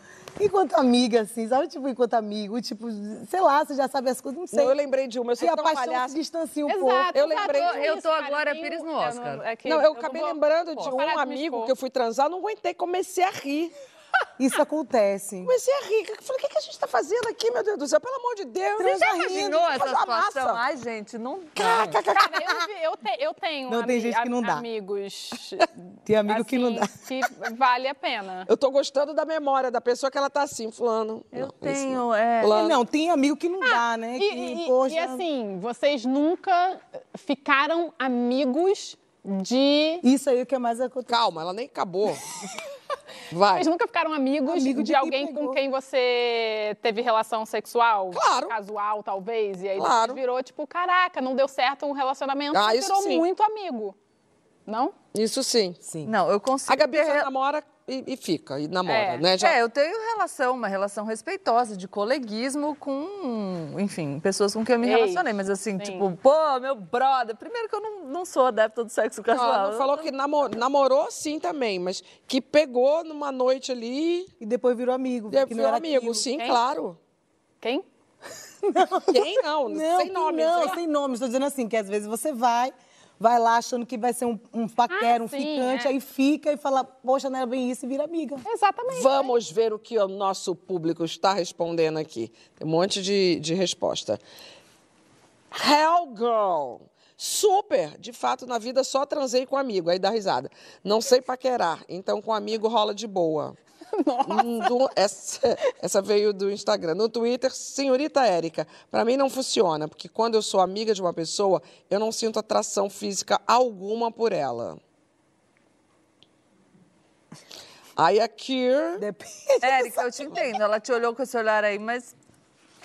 Enquanto amiga, assim, sabe? Tipo, enquanto amigo, tipo, sei lá, você já sabe as coisas, não sei. Não, eu lembrei de uma, eu sou E a tão paixão se distancia um Exato, pouco. Eu lembrei de Eu tô Isso, agora carinho, Pires no eu Oscar. não- é que Não, eu não acabei vou- lembrando de Pô, um de amigo que eu fui transar, não aguentei, comecei a rir. Isso acontece. Comecei a rir. Eu falei, o que, que a gente tá fazendo aqui, meu Deus do céu? Pelo amor de Deus. Você já imaginou essa faz uma situação? massa. Ai, gente, não Cara, eu, te- eu tenho Não, tem gente que não dá. amigos Tem amigo que não dá. assim, que vale a pena. Eu tô gostando da memória da pessoa que ela tá assim, fulano. Eu Não, tenho, não. é... Fulano. Não, tem amigo que não dá, né? E, que, e- poxa, e assim, vocês nunca ficaram amigos de. Isso aí é o que mais acontece. Calma, ela nem acabou. Vai. Vocês nunca ficaram amigos Amigo de, de quem alguém com quem você teve relação sexual? Claro. Casual, talvez? E aí Claro. virou tipo, caraca, não deu certo o relacionamento, Ah, virou sim. muito amigo. Não? Isso sim. Sim. Não, eu consigo A Gabi ter namora e, e fica, e namora, É. né? Já... É, eu tenho relação, uma relação respeitosa, de coleguismo com, enfim, pessoas com quem eu me relacionei. Mas assim, sim. tipo, pô, meu brother. Primeiro que eu não, não sou adepta do sexo Não, casual. não falou que namo- namorou sim também, mas que pegou numa noite ali. E depois virou amigo. Que não foi era amigo, aquilo. sim, Quem? claro. Quem? Quem não? Não, sem nome. não, né? sem nome. Estou dizendo assim, que às vezes você vai, vai lá achando que vai ser um, um paquera, Ah, um sim, ficante, é. aí fica e fala, poxa, não era bem isso, e vira amiga. Exatamente. Vamos ver o que o nosso público está respondendo aqui. Tem um monte de, de resposta. Hell Girl. Super! De fato, na vida só transei com amigo. Aí dá risada. Não sei paquerar, então com amigo rola de boa. Hum, do- essa, essa veio do Instagram. No Twitter, senhorita Érica, para mim não funciona, porque quando eu sou amiga de uma pessoa, eu não sinto atração física alguma por ela. Aí a Kier. Érica, eu te entendo. Ela te olhou com esse olhar aí, mas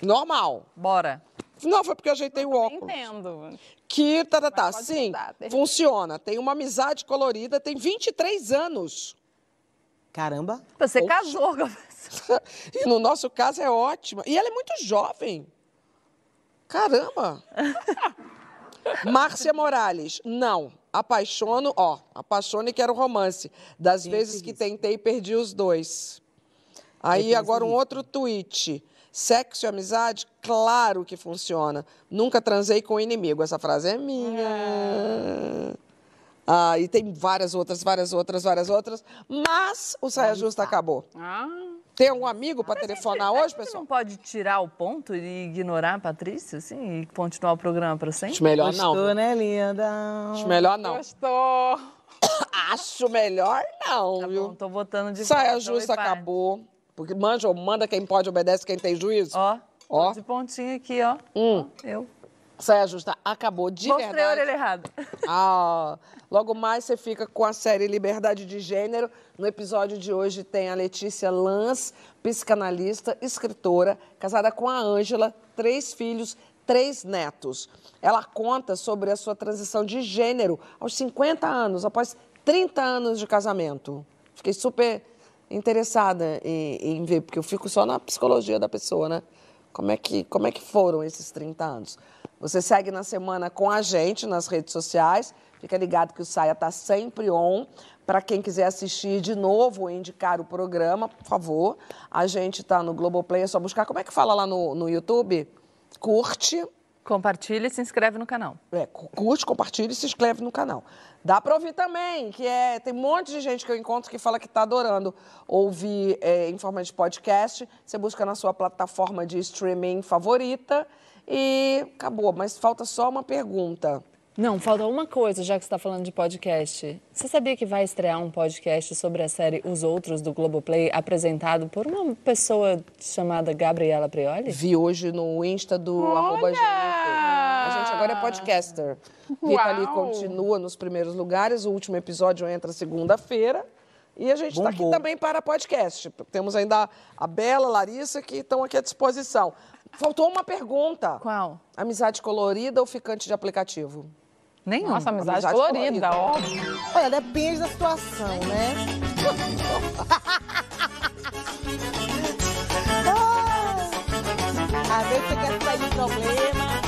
normal. bora. Não, foi porque eu ajeitei o óculos. Entendo. Que, tá, tá, tá. Sim, funciona. Tem uma amizade colorida, tem 23 anos. Caramba. Você Oxe. casou com a pessoa. E no nosso caso é ótima. E ela é muito jovem. Caramba! Márcia Morales, não. Apaixono, ó, apaixone que era o romance. Das vezes que tentei, perdi os dois. Aí agora um outro tweet. Sexo e amizade, claro que funciona. Nunca transei com inimigo. Essa frase é minha. Ah, e tem várias outras, várias outras, várias outras. Mas o Saia Justa acabou. Ah, Tem algum amigo para telefonar hoje, Você pessoal? não pode tirar o ponto e ignorar a Patrícia, assim, e continuar o programa para sempre? Acho melhor Gostou, não. né, linda? Acho melhor não. gostou. Acho melhor não, Tá viu? bom, tô votando de Saia volta. justa acabou. Porque manja, manda quem pode, obedece quem tem juízo. Ó, Ó. de pontinho aqui, ó. Hum. Eu. Saia justa acabou de Mostrei a verdade. orelha errada. Ah, logo mais você fica com a série Liberdade de Gênero. No episódio de hoje tem a Letícia Lanz, psicanalista, escritora, casada com a Ângela, três filhos, três netos. Ela conta sobre a sua transição de gênero aos 50 anos, após 30 anos de casamento. Fiquei super interessada em, em ver, porque eu fico só na psicologia da pessoa, né? Como é, que, como é que foram esses 30 anos? Você segue na semana com a gente nas redes sociais. Fica ligado que o Saia está sempre on. Para quem quiser assistir de novo ou indicar o programa, por favor. A gente está no Globoplay, é só buscar. Como é que fala lá no, no YouTube? Curte. Compartilha e se inscreve no canal. É, curte, compartilha e se inscreve no canal. Dá para ouvir também, que é tem um monte de gente que eu encontro que fala que está adorando ouvir é, em forma de podcast. Você busca na sua plataforma de streaming favorita e acabou. Mas falta só uma pergunta. Não, falta uma coisa, já que você está falando de podcast. Você sabia que vai estrear um podcast sobre a série Os Outros do Globoplay, apresentado por uma pessoa chamada Gabriela Prioli? Vi hoje no Insta do arroba GNT. Agora é podcaster. Rita ali Uau! continua nos primeiros lugares. O último episódio entra segunda-feira. E a gente está aqui também para podcast. Temos ainda a Bela, a Larissa, que estão aqui à disposição. Faltou uma pergunta. Qual? Amizade colorida ou ficante de aplicativo? Nenhum. Nossa, amizade, Amizade colorida, colorida. óbvio. Olha, depende da situação, né? Ah, Às vezes você quer sair do problema.